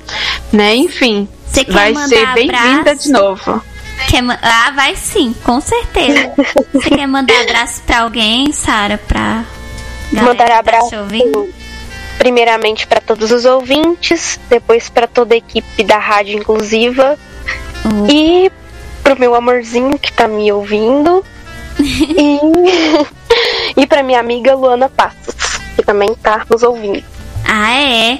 né? Enfim, Você quer vai ser bem-vinda de novo. Quer ma- ah, vai sim, com certeza. Você quer mandar abraço pra alguém, Sara? Pra galera Mandar tá abraço ouvindo? primeiramente para todos os ouvintes, depois para toda a equipe da Rádio Inclusiva Oh, e pro meu amorzinho que tá me ouvindo e, e para minha amiga Luana Passos, que também tá nos ouvindo. Ah, é?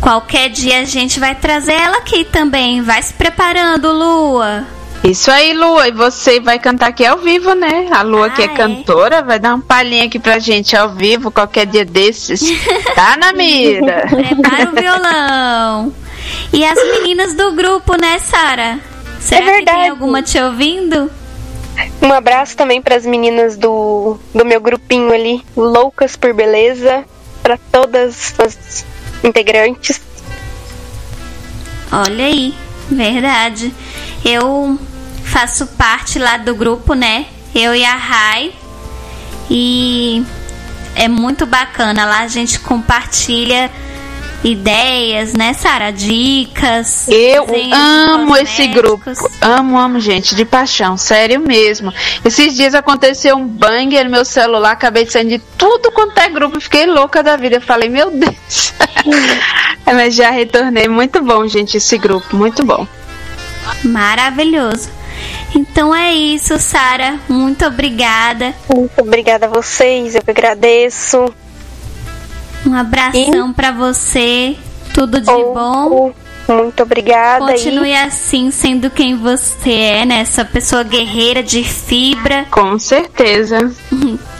Qualquer dia a gente vai trazer ela aqui também. Vai se preparando, Lua. Isso aí, Lua, e você vai cantar aqui ao vivo, né? A Lua, que Ah, é é? cantora, vai dar um palhinho aqui pra gente ao vivo, qualquer dia desses. Tá na mira. Prepara o violão. E as meninas do grupo, né, Sara? Será que verdade. tem alguma te ouvindo? Um abraço também para as meninas do, do meu grupinho ali, Loucas por Beleza, para todas as integrantes. Olha aí, verdade. Eu faço parte lá do grupo, né? Eu e a Rai. E é muito bacana. Lá a gente compartilha ideias, né, Sara? Dicas. Eu amo esse grupo. Amo, amo, gente, de paixão, sério mesmo. Esses dias aconteceu um banger no meu celular, acabei de sair de tudo quanto é grupo, fiquei louca da vida. Eu falei, meu Deus. Mas já retornei. Muito bom, gente, esse grupo, muito bom. Maravilhoso. Então é isso, Sara. Muito obrigada. Muito obrigada a vocês, eu que agradeço. Um abração pra você. Tudo de bom. Outro, Muito obrigada. Continue assim, sendo quem você é, né? Essa pessoa guerreira de fibra. Com certeza.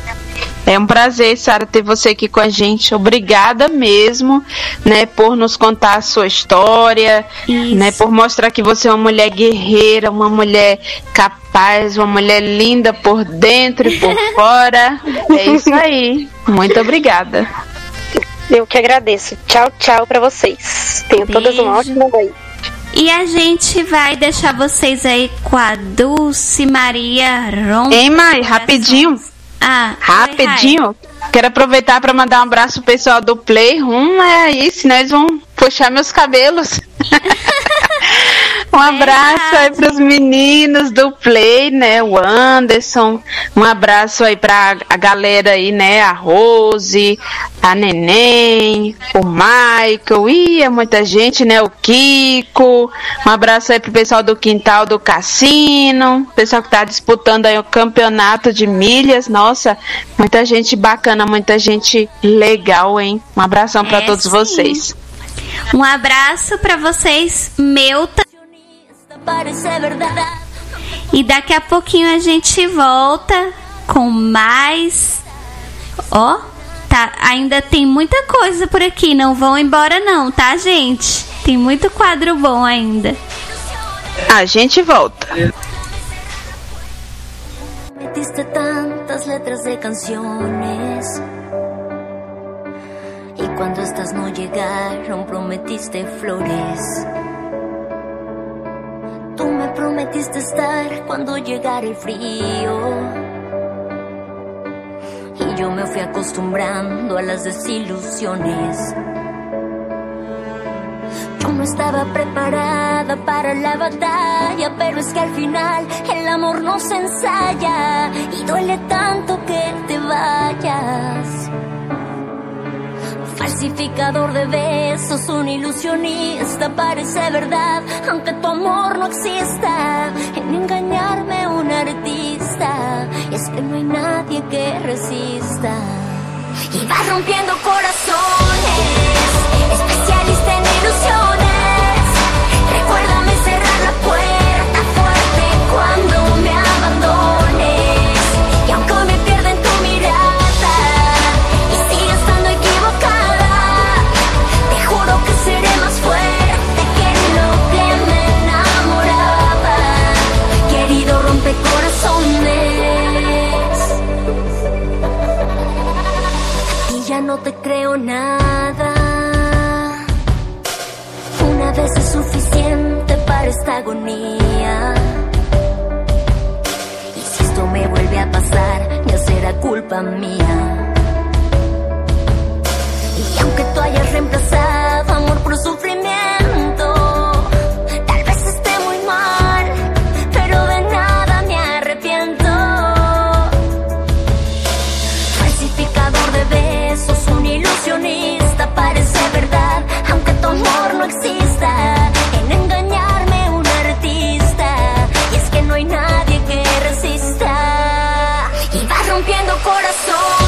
É um prazer, Sara, ter você aqui com a gente. Obrigada mesmo, né, por nos contar a sua história, Isso. né, por mostrar que você é uma mulher guerreira, uma mulher capaz, uma mulher linda por dentro e por fora. É isso aí. Muito obrigada. Eu que agradeço. Tchau, tchau pra vocês. Tenham todas uma Beijo. ótima noite. E a gente vai deixar vocês aí com a Dulce Maria Ron. Hein, Mai, rapidinho. Ah, oi, Rapidinho, quero aproveitar para mandar um abraço pro pessoal do Playroom. É aí, senão eles vão puxar meus cabelos. Um abraço aí pros meninos do Play, né? O Anderson. Um abraço aí pra a galera aí, né? A Rose, a Neném, o Michael. Ih, é muita gente, né? O Kiko. Um abraço aí pro pessoal do Quintal do Cassino. Pessoal que tá disputando aí o campeonato de milhas. Nossa, muita gente bacana, muita gente legal, hein? Um abração pra É, todos sim. vocês. Um abraço pra vocês, meu também. E daqui a pouquinho a gente volta com mais. Ó, tá, ainda tem muita coisa por aqui. Não vão embora, não, tá, gente? Tem muito quadro bom ainda. A gente volta. Metiste tantas letras de canciones. Cuando estas no llegaron, prometiste flores. Tú me prometiste estar cuando llegara el frío. Y yo me fui acostumbrando a las desilusiones. Yo no estaba preparada para la batalla, pero es que al final el amor no se ensaya y duele tanto que te vayas. Falsificador de besos, un ilusionista, parece verdad, aunque tu amor no exista. En engañarme un artista, es que no hay nadie que resista. Y vas rompiendo corazones, especialista en ilusiones. No te creo nada. Una vez es suficiente para esta agonía. Y si esto me vuelve a pasar, ya será culpa mía. Y aunque tú hayas reemplazado amor por sufrimiento, exista. En engañarme un artista, y es que no hay nadie que resista. Y vas rompiendo corazones,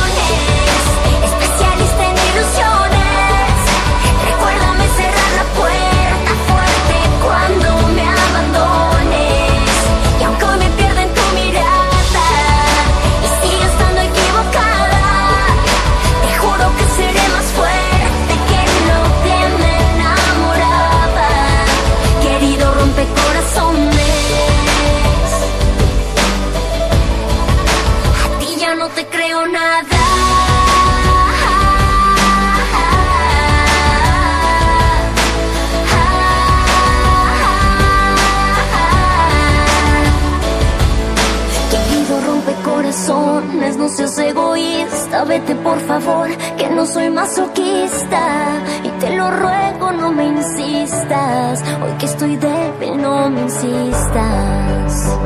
por favor, que no soy masoquista. Y te lo ruego, no me insistas, hoy que estoy débil, no me insistas.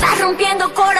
Y rompiendo corazones,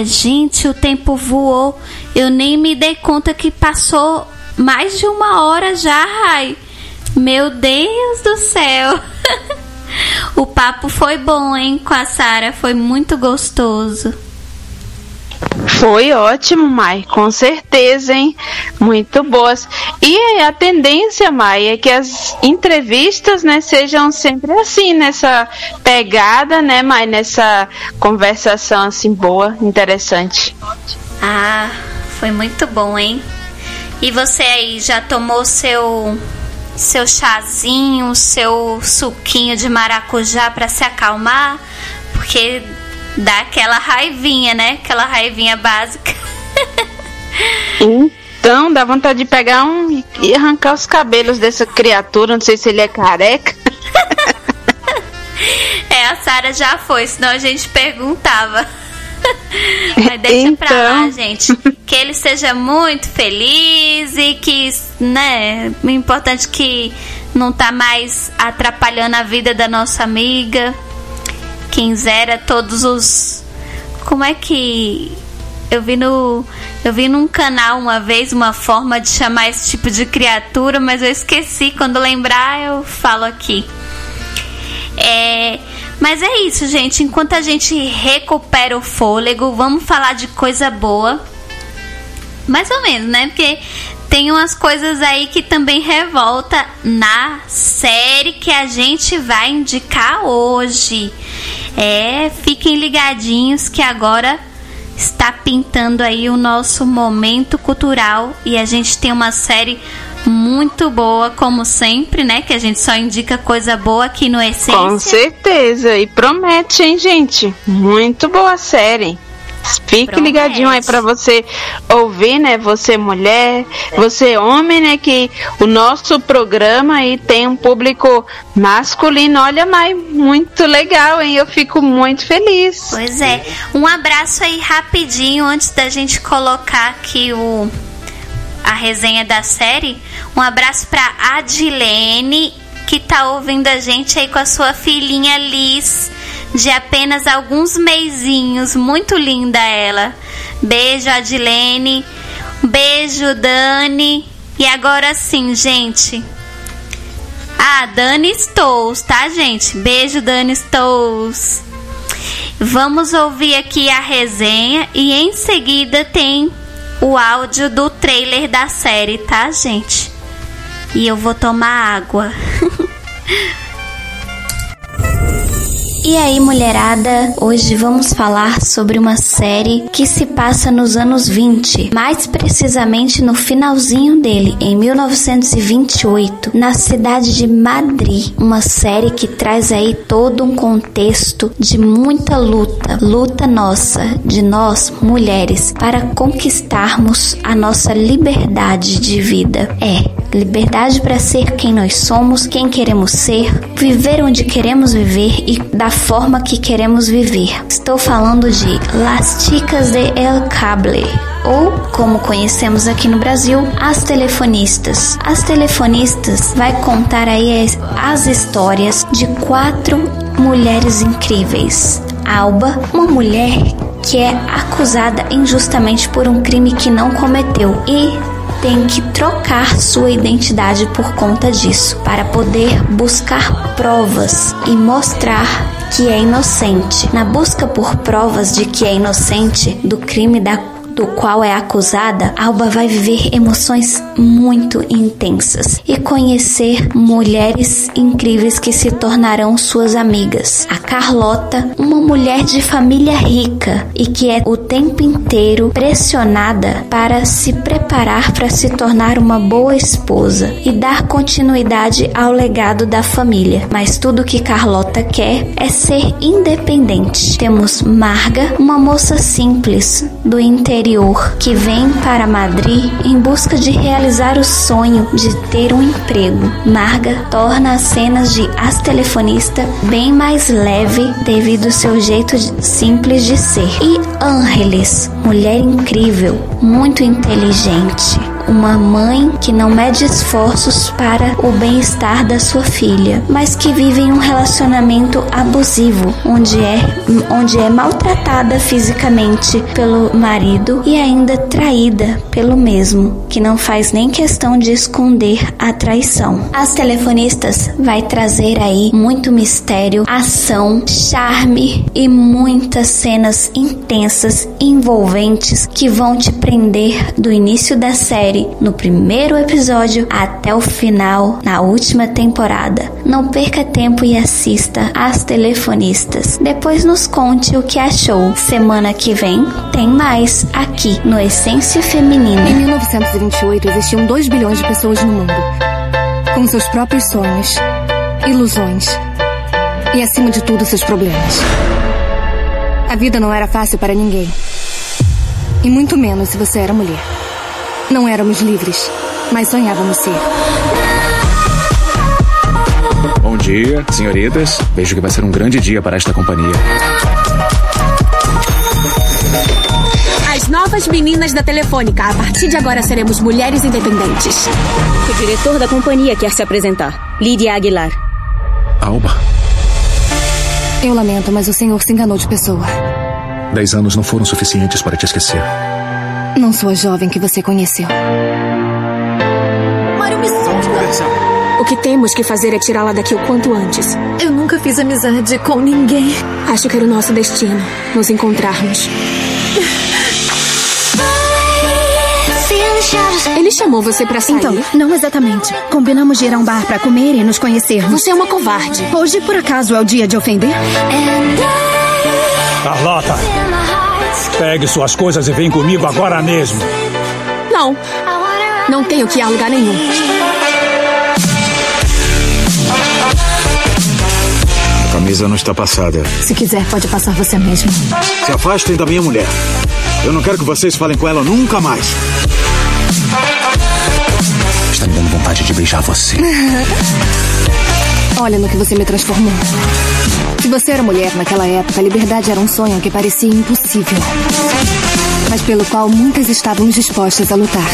maravilha. Gente, o tempo voou. Eu nem me dei conta que passou mais de uma hora já, Rai. Meu Deus do céu. o papo foi bom, hein, com a Sara. Foi muito gostoso. Foi ótimo, Mai, com certeza, hein? Muito boas. E a tendência, Mai, é que as entrevistas, né, sejam sempre assim, nessa pegada, né, Mai, nessa conversação assim boa, interessante. Ah, foi muito bom, hein? E você aí já tomou seu seu chazinho, seu suquinho de maracujá para se acalmar? Porque dá aquela raivinha, né? Aquela raivinha básica. Então, dá vontade de pegar um e arrancar os cabelos dessa criatura, não sei se ele é careca. Sara já foi, senão a gente perguntava. Mas deixa pra lá, Então. gente. Que ele seja muito feliz e que, né, o importante é que não tá mais atrapalhando a vida da nossa amiga. Quem zera todos os. Como é que. Eu vi no. Eu vi num canal uma vez uma forma de chamar esse tipo de criatura, mas eu esqueci. Quando lembrar, eu falo aqui. É, mas é isso, gente. Enquanto a gente recupera o fôlego, vamos falar de coisa boa. Mais ou menos, né? Porque tem umas coisas aí que também revolta na série que a gente vai indicar hoje. É, fiquem ligadinhos que agora está pintando aí o nosso momento cultural e a gente tem uma série muito boa, como sempre, né? Que a gente só indica coisa boa aqui no Essência. Com certeza. E promete, hein, gente? Muito boa série. Fique Promete. ligadinho aí pra você ouvir, né? Você mulher, você homem, né? Que o nosso programa aí tem um público masculino. Olha, Mai, muito legal, hein? Eu fico muito feliz. Pois é. Um abraço aí rapidinho antes da gente colocar aqui o a resenha da série. Um abraço pra Adilene que tá ouvindo a gente aí com a sua filhinha Liz, de apenas alguns meizinhos, muito linda ela. Beijo Adilene. Beijo Dani. E agora sim, gente. Ah, Dani Stous, tá, gente? Beijo, Dani Stous. Vamos ouvir aqui a resenha e em seguida tem o áudio do trailer da série, tá, gente? E eu vou tomar água. E aí, mulherada, hoje vamos falar sobre uma série que se passa nos anos 20, mais precisamente no finalzinho dele, em 1928, na cidade de Madrid. Uma série que traz aí todo um contexto de muita luta, luta nossa, de nós, mulheres, para conquistarmos a nossa liberdade de vida. É, liberdade para ser quem nós somos, quem queremos ser, viver onde queremos viver e da forma que queremos viver. Estou falando de Las Chicas de El Cable, ou como conhecemos aqui no Brasil, As Telefonistas. As Telefonistas vai contar aí as, as histórias de quatro mulheres incríveis. Alba, uma mulher que é acusada injustamente por um crime que não cometeu e tem que trocar sua identidade por conta disso, para poder buscar provas e mostrar que é inocente. Na busca por provas de que é inocente do crime da do qual é acusada, Alba vai viver emoções muito intensas e conhecer mulheres incríveis que se tornarão suas amigas. A Carlota, uma mulher de família rica e que é o tempo inteiro pressionada para se preparar para se tornar uma boa esposa e dar continuidade ao legado da família. Mas tudo que Carlota quer é ser independente. Temos Marga, uma moça simples do interior que vem para Madrid em busca de realizar o sonho de ter um emprego. Marga torna as cenas de As Telefonista bem mais leve devido ao seu jeito simples de ser. E Ángeles, mulher incrível, muito inteligente, uma mãe que não mede esforços para o bem-estar da sua filha, mas que vive em um relacionamento abusivo, onde é, onde é maltratada fisicamente pelo marido e ainda traída pelo mesmo, que não faz nem questão de esconder a traição. As telefonistas vai trazer aí muito mistério, ação, charme e muitas cenas intensas, envolventes que vão te prender do início da série no primeiro episódio até o final na última temporada. Não perca tempo e assista As Telefonistas. Depois nos conte o que achou. Semana que vem tem mais aqui no Essência Feminina. Em 1928 existiam 2 bilhões de pessoas no mundo, com seus próprios sonhos, ilusões e, acima de tudo, seus problemas. A vida não era fácil para ninguém. E muito menos se você era mulher. Não éramos livres, mas sonhávamos ser. Bom dia, senhoritas. Vejo que vai ser um grande dia para esta companhia. As novas meninas da Telefônica. A partir de agora seremos mulheres independentes. O diretor da companhia quer se apresentar. Lídia Aguilar. Alba, Eu lamento, mas o senhor se enganou de pessoa. dez anos não foram suficientes para te esquecer. Não sou a jovem que você conheceu. Mário, me solta! O que temos que fazer é tirá-la daqui o quanto antes. Eu nunca fiz amizade com ninguém. Acho que era o nosso destino nos encontrarmos. Ele chamou você para sair? Então, não exatamente. Combinamos de ir a um bar para comer e nos conhecermos. Você é uma covarde. Hoje, por acaso, é o dia de ofender? Carlota! Pegue suas coisas e vem comigo agora mesmo. Não, não tenho que ir a lugar nenhum. A camisa não está passada. Se quiser, pode passar você mesmo. Se afastem da minha mulher. Eu não quero que vocês falem com ela nunca mais. Está me dando vontade de beijar você. Olha no que você me transformou. Se você era mulher naquela época, a liberdade era um sonho que parecia impossível, mas pelo qual muitas estavam dispostas a lutar.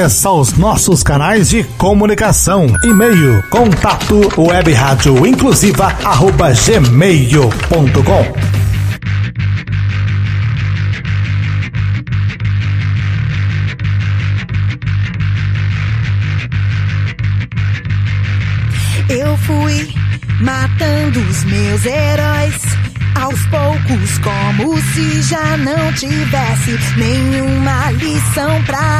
Pertença os nossos canais de comunicação. E-mail contato webradioinclusiva arroba gmail.com Eu fui matando os meus heróis aos poucos, como se já não tivesse nenhuma lição pra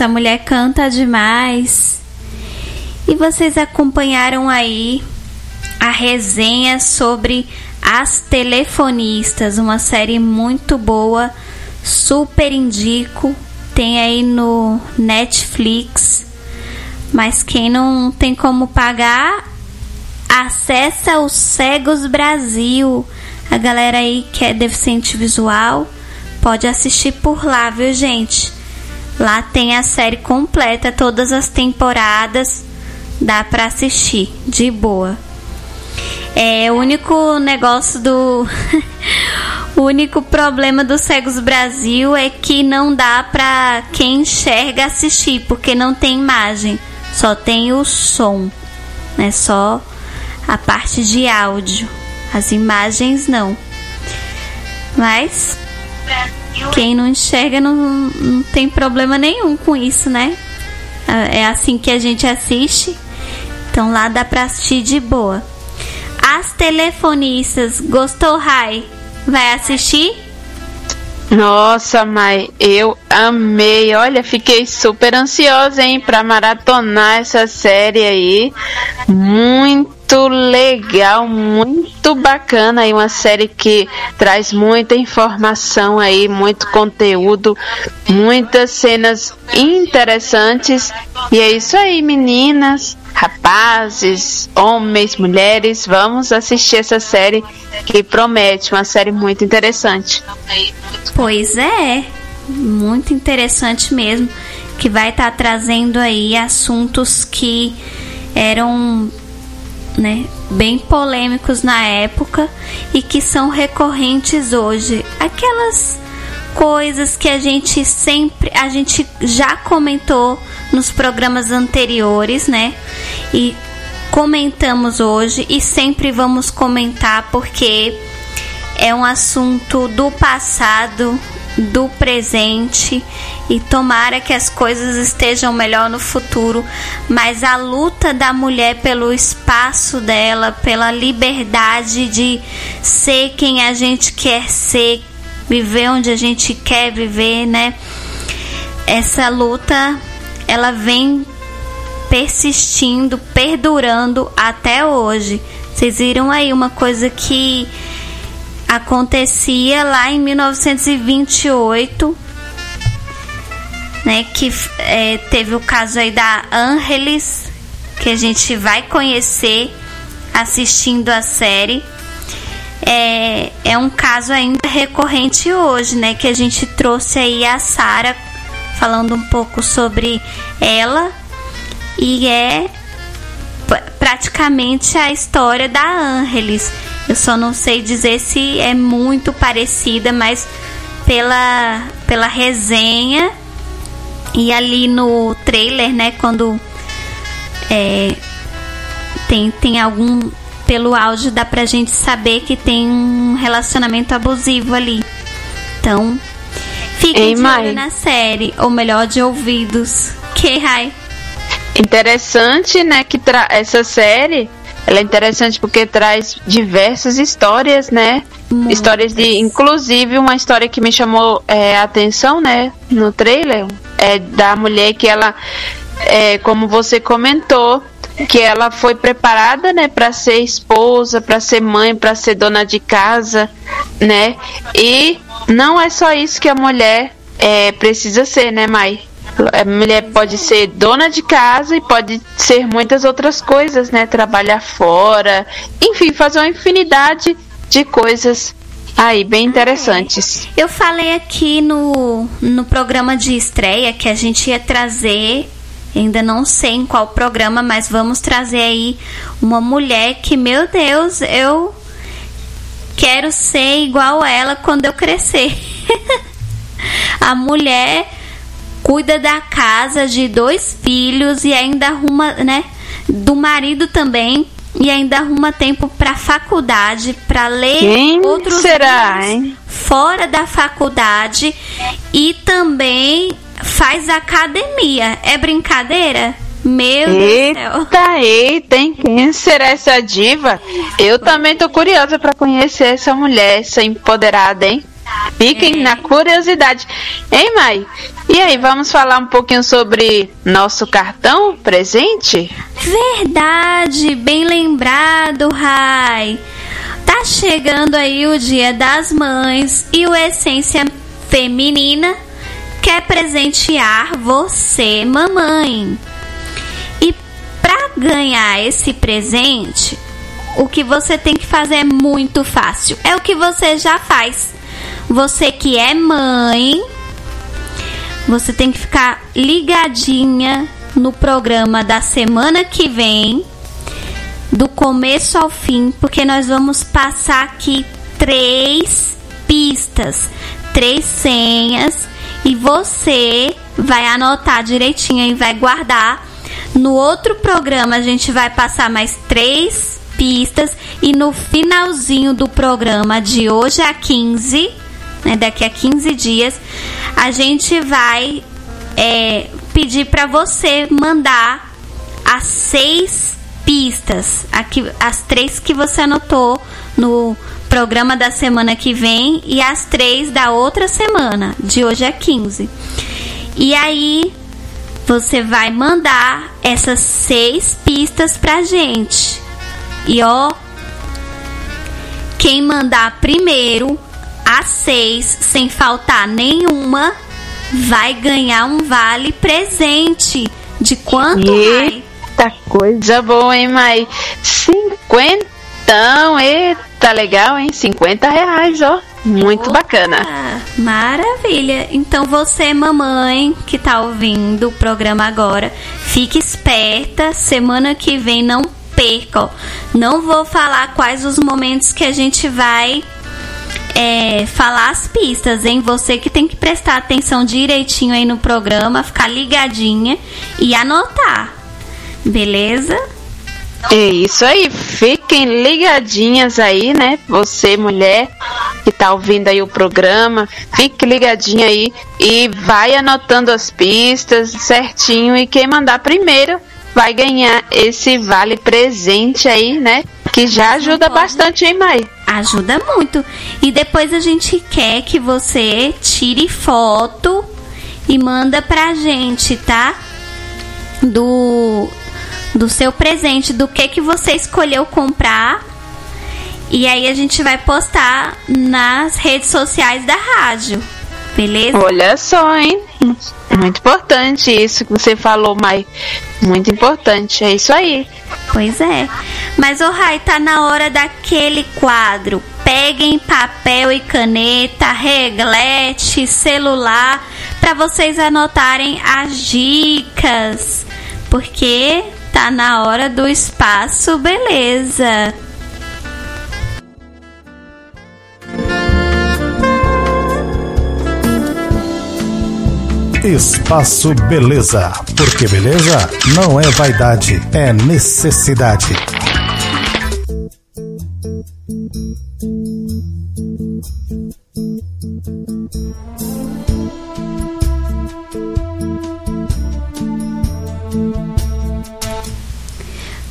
essa mulher canta demais. E vocês acompanharam aí a resenha sobre As Telefonistas, uma série muito boa, super indico. Tem aí no Netflix. Mas quem não tem como pagar, acessa o Cegos Brasil. A galera aí que é deficiente visual pode assistir por lá, viu, gente? Lá tem a série completa, todas as temporadas, dá pra assistir de boa. É o único negócio do o único problema do Cegos Brasil é que não dá pra quem enxerga assistir, porque não tem imagem, só tem o som, né? Só a parte de áudio. As imagens não. Mas quem não enxerga não, não tem problema nenhum com isso, né? É assim que a gente assiste. Então lá dá pra assistir de boa. As telefonistas, gostou, Rai? Vai assistir? Nossa, Mai, eu amei. Olha, fiquei super ansiosa, hein, pra maratonar essa série aí. Muito muito legal, muito bacana aí uma série que traz muita informação aí, muito conteúdo, muitas cenas interessantes. E é isso aí, meninas, rapazes, homens, mulheres, vamos assistir essa série que promete uma série muito interessante. Pois é, muito interessante mesmo, que vai estar tá trazendo aí assuntos que eram né, bem polêmicos na época e que são recorrentes hoje. Aquelas coisas que a gente sempre, a gente já comentou nos programas anteriores, né? E comentamos hoje e sempre vamos comentar porque é um assunto do passado, do presente e tomara que as coisas estejam melhor no futuro, mas a luta da mulher pelo espaço dela, pela liberdade de ser quem a gente quer ser, viver onde a gente quer viver, né? Essa luta ela vem persistindo, perdurando até hoje. Vocês viram aí uma coisa que acontecia lá em 1928, né? Que é, teve o caso aí da Angelis, que a gente vai conhecer assistindo a série. É, é um caso ainda recorrente hoje, né? Que a gente trouxe aí a Sara falando um pouco sobre ela e é praticamente a história da Angelis eu só não sei dizer se é muito parecida, mas pela, pela resenha e ali no trailer, né, quando é, tem, tem algum. Pelo áudio dá pra gente saber que tem um relacionamento abusivo ali. Então, fiquem de olho na série, ou melhor, de ouvidos. Que Rai? Interessante, né, que essa série ela é interessante porque traz diversas histórias, né? Muitas. Histórias de, inclusive, uma história que me chamou é, a atenção, né? No trailer, é da mulher que ela, é, como você comentou, que ela foi preparada, né, para ser esposa, para ser mãe, para ser dona de casa, né? E não é só isso que a mulher é, precisa ser, né, Mai? A mulher pode ser dona de casa e pode ser muitas outras coisas, né? Trabalhar fora, enfim, fazer uma infinidade de coisas aí bem interessantes. Eu falei aqui no, no programa de estreia que a gente ia trazer, ainda não sei em qual programa, mas vamos trazer aí uma mulher que, meu Deus, eu quero ser igual ela quando eu crescer. a mulher cuida da casa de dois filhos e ainda arruma, né, do marido também e ainda arruma tempo para faculdade, para ler Quem outros será, livros hein? fora da faculdade e também faz academia. É brincadeira? Meu eita, Deus do céu. Eita, hein? Quem será essa diva? Eu também tô curiosa para conhecer essa mulher, essa empoderada, hein? Fiquem é. na curiosidade. Hein, Mai? E aí, vamos falar um pouquinho sobre nosso cartão presente? Verdade, bem lembrado, Rai. Tá chegando aí o Dia das Mães e o Essência Feminina quer presentear você, mamãe. E para ganhar esse presente, o que você tem que fazer é muito fácil. É o que você já faz você que é mãe, você tem que ficar ligadinha no programa da semana que vem, do começo ao fim, porque nós vamos passar aqui três pistas, três senhas e você vai anotar direitinho e vai guardar. No outro programa a gente vai passar mais três pistas e no finalzinho do programa de hoje a 15 né, daqui a 15 dias, a gente vai é, pedir para você mandar as seis pistas, aqui, as três que você anotou no programa da semana que vem e as três da outra semana, de hoje a 15. E aí você vai mandar essas seis pistas pra gente. E ó, quem mandar primeiro às seis, sem faltar nenhuma, vai ganhar um vale presente. De quanto? Eita coisa boa, hein, Mai? Cinquentão, eita, legal, hein? 50 reais, ó. Muito Opa, bacana. Maravilha. Então você, mamãe, que tá ouvindo o programa agora, fique esperta. Semana que vem não perca. ó. Não vou falar quais os momentos que a gente vai é, falar as pistas, hein? Você que tem que prestar atenção direitinho aí no programa, ficar ligadinha e anotar. Beleza? É isso aí, fiquem ligadinhas aí, né? Você, mulher, que tá ouvindo aí o programa, fique ligadinha aí e vai anotando as pistas certinho. E quem mandar primeiro vai ganhar esse vale presente aí, né? Que já ajuda bastante, hein, Mai? Ajuda muito. E depois a gente quer que você tire foto e manda pra gente, tá? Do do seu presente, do que que você escolheu comprar. E aí a gente vai postar nas redes sociais da rádio. Beleza? Olha só, hein? Muito importante isso que você falou, Mai. Muito importante, é isso aí. Pois é. Mas, o Rai, tá na hora daquele quadro. Peguem papel e caneta, reglete, celular, para vocês anotarem as dicas. Porque tá na hora do espaço beleza. Espaço Beleza. Porque beleza não é vaidade, é necessidade.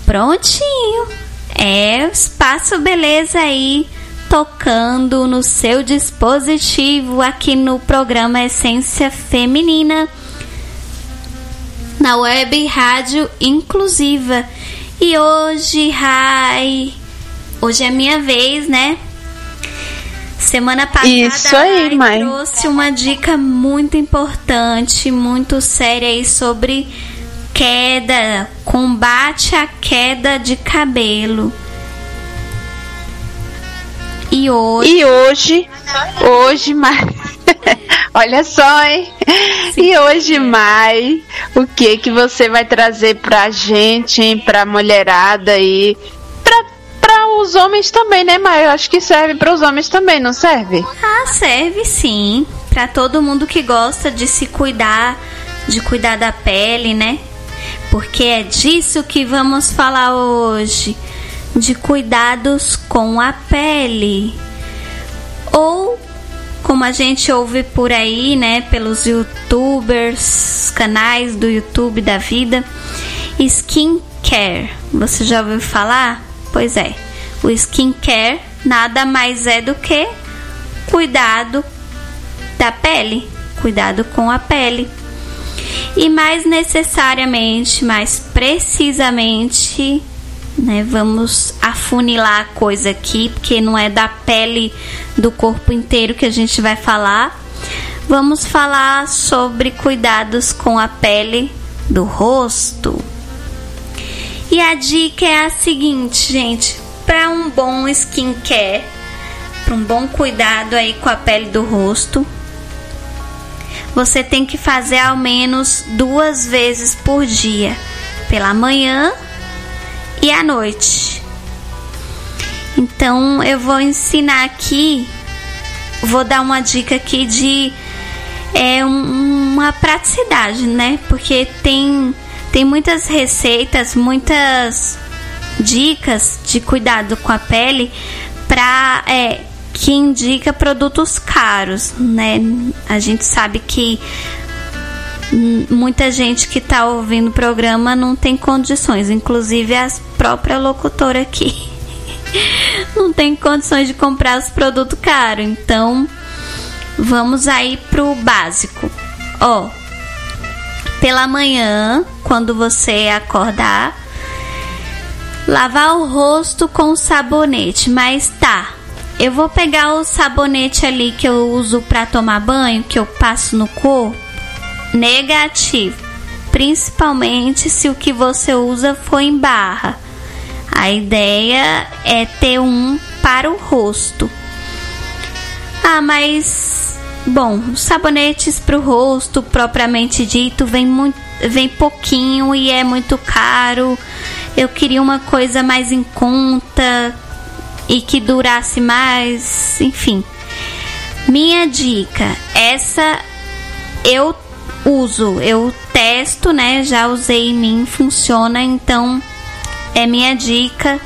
Prontinho. É espaço beleza aí tocando no seu dispositivo aqui no programa Essência Feminina na web rádio inclusiva. E hoje, Rai, hoje é minha vez, né? Semana passada Isso aí, mãe. trouxe uma dica muito importante, muito séria aí sobre queda, combate à queda de cabelo. E hoje, E hoje, hoje, Mai. Olha só, hein? e hoje, Mai, o que que você vai trazer pra gente, hein? Pra mulherada aí? Pra, pra os homens também, né, Mai? Eu acho que serve para os homens também, não serve? ah, serve sim para todo mundo que gosta de se cuidar, de cuidar da pele, né? Porque é disso que vamos falar hoje, de cuidados com a pele. Ou como a gente ouve por aí, né, pelos youtubers, canais do YouTube da vida, skincare. Você já ouviu falar? Pois é. O skincare nada mais é do que cuidado da pele, cuidado com a pele. E mais necessariamente, mais precisamente, né, vamos afunilar a coisa aqui, porque não é da pele do corpo inteiro que a gente vai falar. Vamos falar sobre cuidados com a pele do rosto. E a dica é a seguinte, gente, para um bom skincare, para um bom cuidado aí com a pele do rosto, você tem que fazer ao menos duas vezes por dia, pela manhã e à noite. Então eu vou ensinar aqui, vou dar uma dica aqui de é um- uma praticidade, né? Porque tem tem muitas receitas, muitas dicas de cuidado com a pele para é, que indica produtos caros, né? A gente sabe que muita gente que está ouvindo o programa não tem condições, inclusive as próprias locutoras aqui não tem condições de comprar os produtos caros. Então, vamos aí pro básico. Ó, pela manhã, quando você acordar, Lavar o rosto com sabonete, mas tá. Eu vou pegar o sabonete ali que eu uso para tomar banho, que eu passo no corpo. Negativo. Principalmente se o que você usa for em barra. A ideia é ter um para o rosto. Ah, mas bom, sabonetes para o rosto propriamente dito vem muito, vem pouquinho e é muito caro. Eu queria uma coisa mais em conta e que durasse mais, enfim. Minha dica, essa eu uso, eu testo, né? Já usei em mim, funciona, então é minha dica.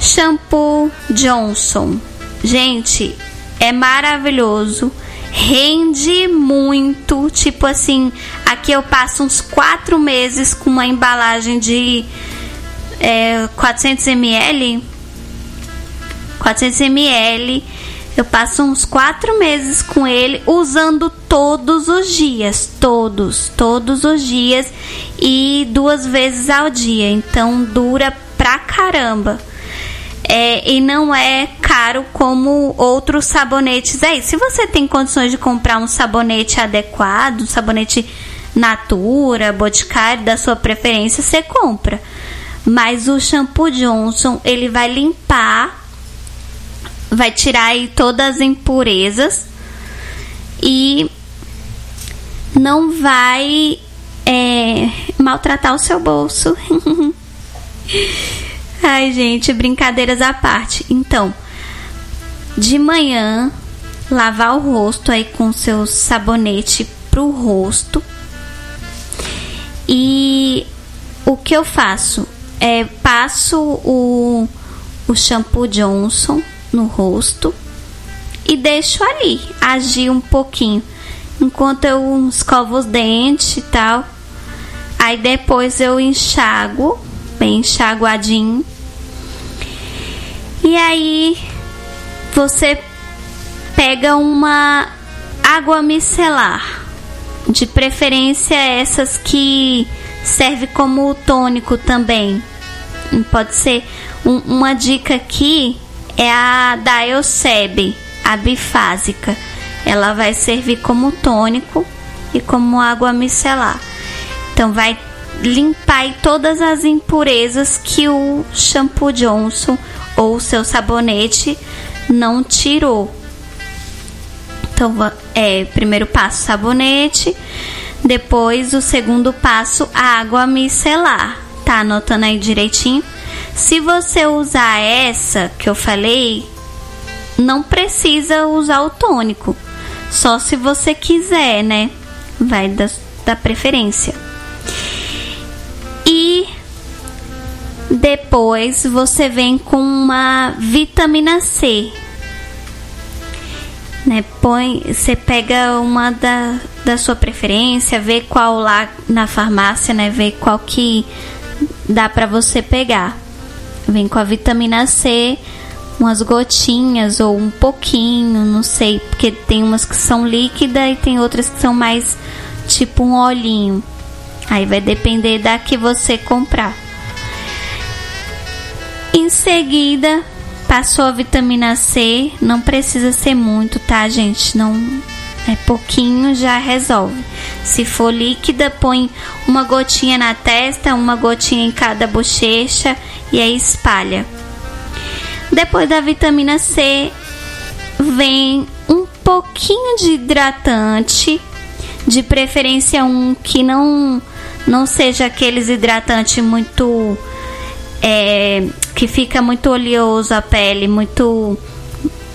Shampoo Johnson. Gente, é maravilhoso. Rende muito. Tipo assim, aqui eu passo uns quatro meses com uma embalagem de é, 400 ml. 400 ml. Eu passo uns quatro meses com ele usando todos os dias, todos, todos os dias e duas vezes ao dia. Então dura pra caramba. É, e não é caro como outros sabonetes aí. Se você tem condições de comprar um sabonete adequado, um sabonete Natura, Boticário da sua preferência, você compra. Mas o shampoo Johnson, ele vai limpar, vai tirar aí todas as impurezas e não vai é, maltratar o seu bolso. Ai, gente, brincadeiras à parte. Então, de manhã, lavar o rosto aí com seu sabonete pro rosto. E o que eu faço? É, passo o, o shampoo Johnson no rosto e deixo ali agir um pouquinho enquanto eu escovo os dentes e tal. Aí depois eu enxago, bem enxaguadinho. E aí você pega uma água micelar, de preferência essas que serve como tônico também. Pode ser um, uma dica aqui é a da a bifásica ela vai servir como tônico e como água micelar. Então vai limpar todas as impurezas que o shampoo Johnson ou o seu sabonete não tirou. Então, é, primeiro passo sabonete, depois o segundo passo água micelar. Tá anotando aí direitinho? Se você usar essa que eu falei, não precisa usar o tônico só se você quiser, né? Vai da, da preferência. E depois você vem com uma vitamina C. Né? Põe, você pega uma da, da sua preferência, vê qual lá na farmácia, né? Vê qual que dá para você pegar. Vem com a vitamina C umas gotinhas ou um pouquinho, não sei, porque tem umas que são líquidas e tem outras que são mais tipo um olhinho. Aí vai depender da que você comprar. Em seguida, passou a vitamina C, não precisa ser muito, tá, gente? Não é pouquinho já resolve. Se for líquida, põe uma gotinha na testa, uma gotinha em cada bochecha e aí espalha. Depois da vitamina C, vem um pouquinho de hidratante, de preferência um que não não seja aqueles hidratantes muito é, que fica muito oleoso a pele, muito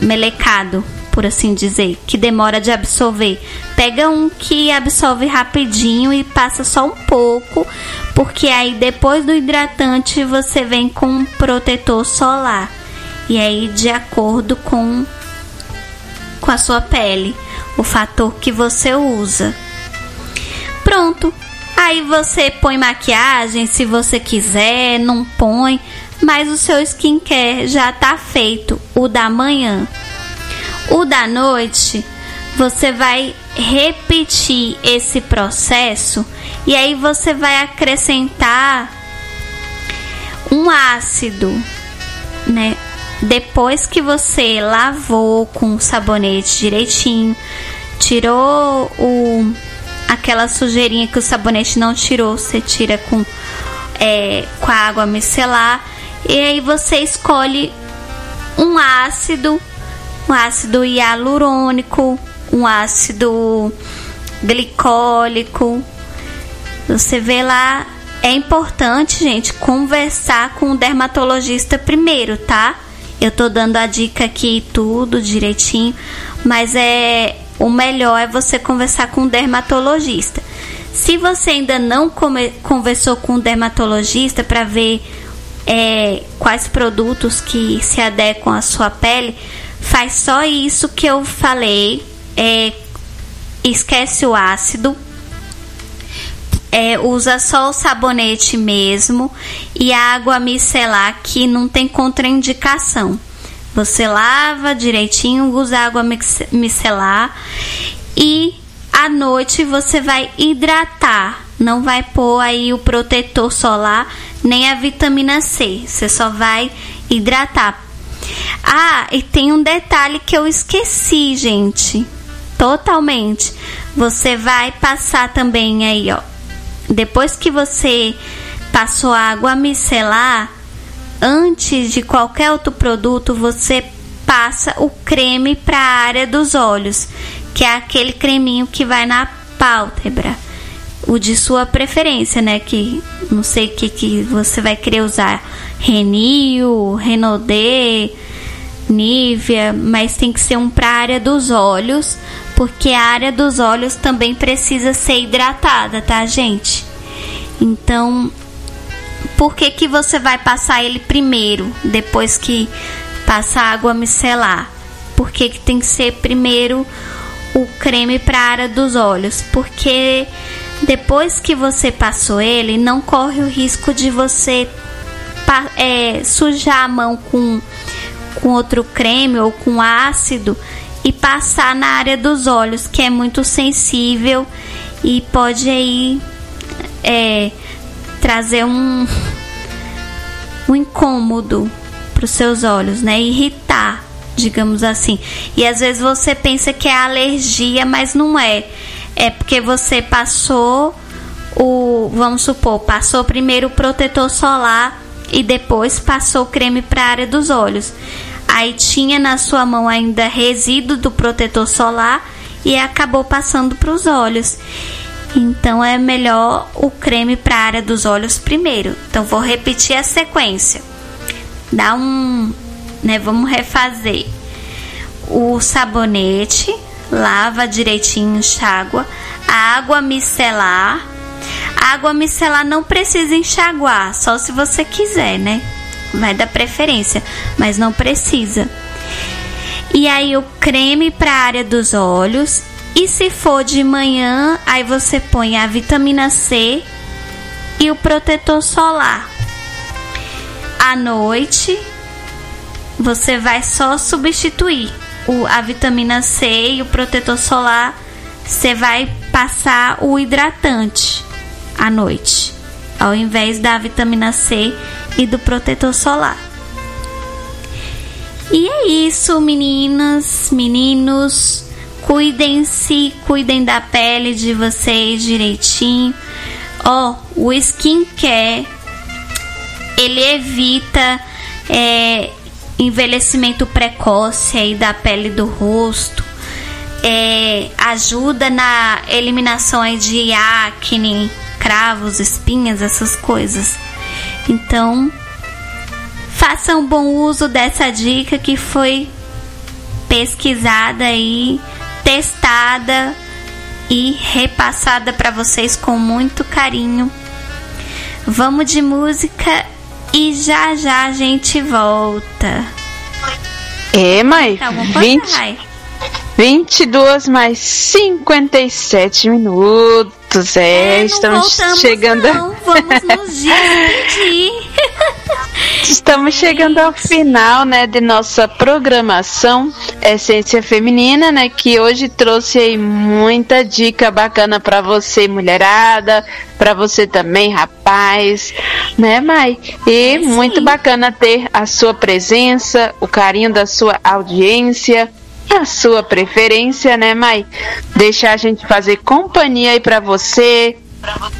melecado, por assim dizer, que demora de absorver. Pega um que absorve rapidinho e passa só um pouco, porque aí depois do hidratante você vem com um protetor solar e aí de acordo com com a sua pele, o fator que você usa. Pronto. Aí você põe maquiagem se você quiser, não põe, mas o seu skincare já tá feito, o da manhã. O da noite, você vai repetir esse processo e aí você vai acrescentar um ácido, né? Depois que você lavou com o sabonete direitinho, tirou o aquela sujeirinha que o sabonete não tirou, você tira com é, com a água micelar e aí você escolhe um ácido, um ácido hialurônico, um ácido glicólico. Você vê lá, é importante, gente, conversar com o dermatologista primeiro, tá? Eu tô dando a dica aqui tudo direitinho, mas é o melhor é você conversar com o dermatologista. Se você ainda não come, conversou com o dermatologista para ver é, quais produtos que se adequam à sua pele, faz só isso que eu falei. É, esquece o ácido. É, usa só o sabonete mesmo e a água micelar que não tem contraindicação. Você lava direitinho, usa água micelar e à noite você vai hidratar. Não vai pôr aí o protetor solar nem a vitamina C. Você só vai hidratar. Ah, e tem um detalhe que eu esqueci, gente. Totalmente. Você vai passar também aí, ó. Depois que você passou a água micelar, antes de qualquer outro produto, você passa o creme para a área dos olhos, que é aquele creminho que vai na pálpebra. O de sua preferência, né? Que não sei o que, que você vai querer usar. Renil, Renaudet, Nivea, mas tem que ser um para a área dos olhos, porque a área dos olhos também precisa ser hidratada, tá, gente? Então, por que, que você vai passar ele primeiro, depois que passa água micelar? Por que, que tem que ser primeiro o creme para a área dos olhos? Porque depois que você passou ele, não corre o risco de você é, sujar a mão com, com outro creme ou com ácido e passar na área dos olhos, que é muito sensível e pode aí é, trazer um, um incômodo para os seus olhos, né? Irritar, digamos assim. E às vezes você pensa que é alergia, mas não é. É porque você passou o, vamos supor, passou primeiro o protetor solar e depois passou o creme para a área dos olhos. Aí tinha na sua mão ainda resíduo do protetor solar e acabou passando para os olhos. Então é melhor o creme para a área dos olhos primeiro. Então vou repetir a sequência. Dá um, né, vamos refazer. O sabonete, lava direitinho, enxágua. A água micelar. Água micelar não precisa enxaguar, só se você quiser, né? Vai dar preferência, mas não precisa. E aí o creme para a área dos olhos e se for de manhã, aí você põe a vitamina C e o protetor solar. À noite, você vai só substituir o, a vitamina C e o protetor solar. Você vai passar o hidratante à noite, ao invés da vitamina C e do protetor solar. E é isso, meninas, meninos. Cuidem-se, cuidem da pele de vocês direitinho. Ó, oh, o skincare ele evita é, envelhecimento precoce aí da pele do rosto, é, ajuda na eliminação aí de acne, cravos, espinhas, essas coisas. Então, façam bom uso dessa dica que foi pesquisada aí testada e repassada para vocês com muito carinho. Vamos de música e já já a gente volta. É, mãe. Tá 20, 22 mais 57 minutos. É, é estamos chegando. Não, vamos nos despedir. Estamos chegando ao final, né, de nossa programação Essência Feminina, né, que hoje trouxe aí muita dica bacana para você, mulherada, para você também, rapaz paz, né, Mai? E muito bacana ter a sua presença, o carinho da sua audiência, a sua preferência, né, Mai? Deixar a gente fazer companhia aí para você,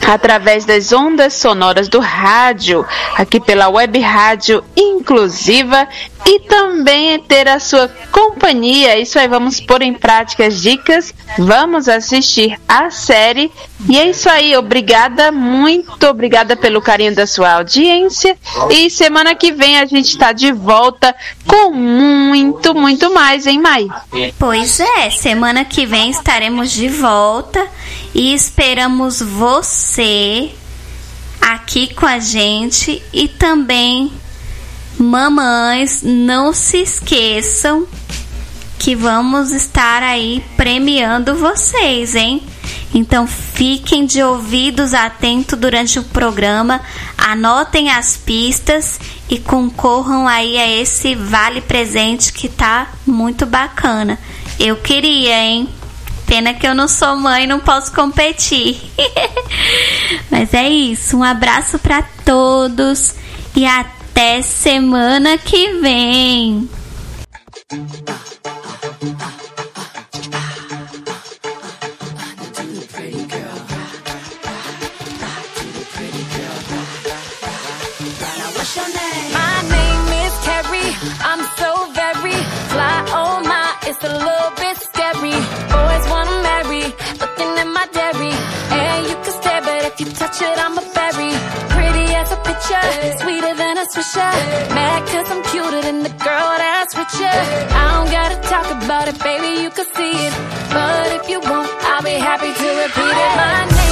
através das ondas sonoras do rádio, aqui pela web rádio inclusiva e também ter a sua companhia. Isso aí, vamos pôr em prática as dicas, vamos assistir a série. E é isso aí, obrigada, muito obrigada pelo carinho da sua audiência. E semana que vem a gente está de volta com muito, muito mais, hein, Mai? Pois é, semana que vem estaremos de volta e esperamos você aqui com a gente e também mamães, não se esqueçam que vamos estar aí premiando vocês, hein? Então fiquem de ouvidos atentos durante o programa, anotem as pistas e concorram aí a esse vale presente que tá muito bacana. Eu queria, hein? Que eu não sou mãe, não posso competir. Mas é isso, um abraço para todos e até semana que vem. I'm a berry. Pretty as a picture, sweeter than a swisher. Mad cause I'm cuter than the girl that's with you. I don't gotta talk about it, baby, you can see it. But if you want, I'll be happy to repeat it. My name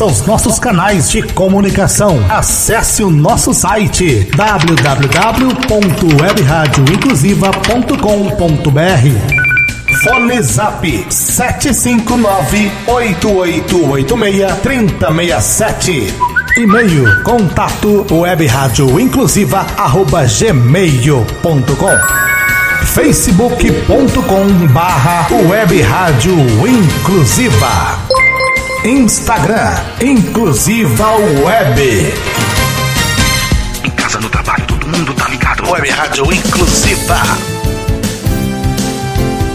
Conheça os nossos canais de comunicação. Acesse o nosso site www.webradioinclusiva.com.br Fone Zap 759-8886-3067. E-mail contato webradioinclusiva arroba gmail.com facebook.com barra web inclusiva Instagram Inclusiva Web Em casa, no trabalho, todo mundo tá ligado. Web Rádio Inclusiva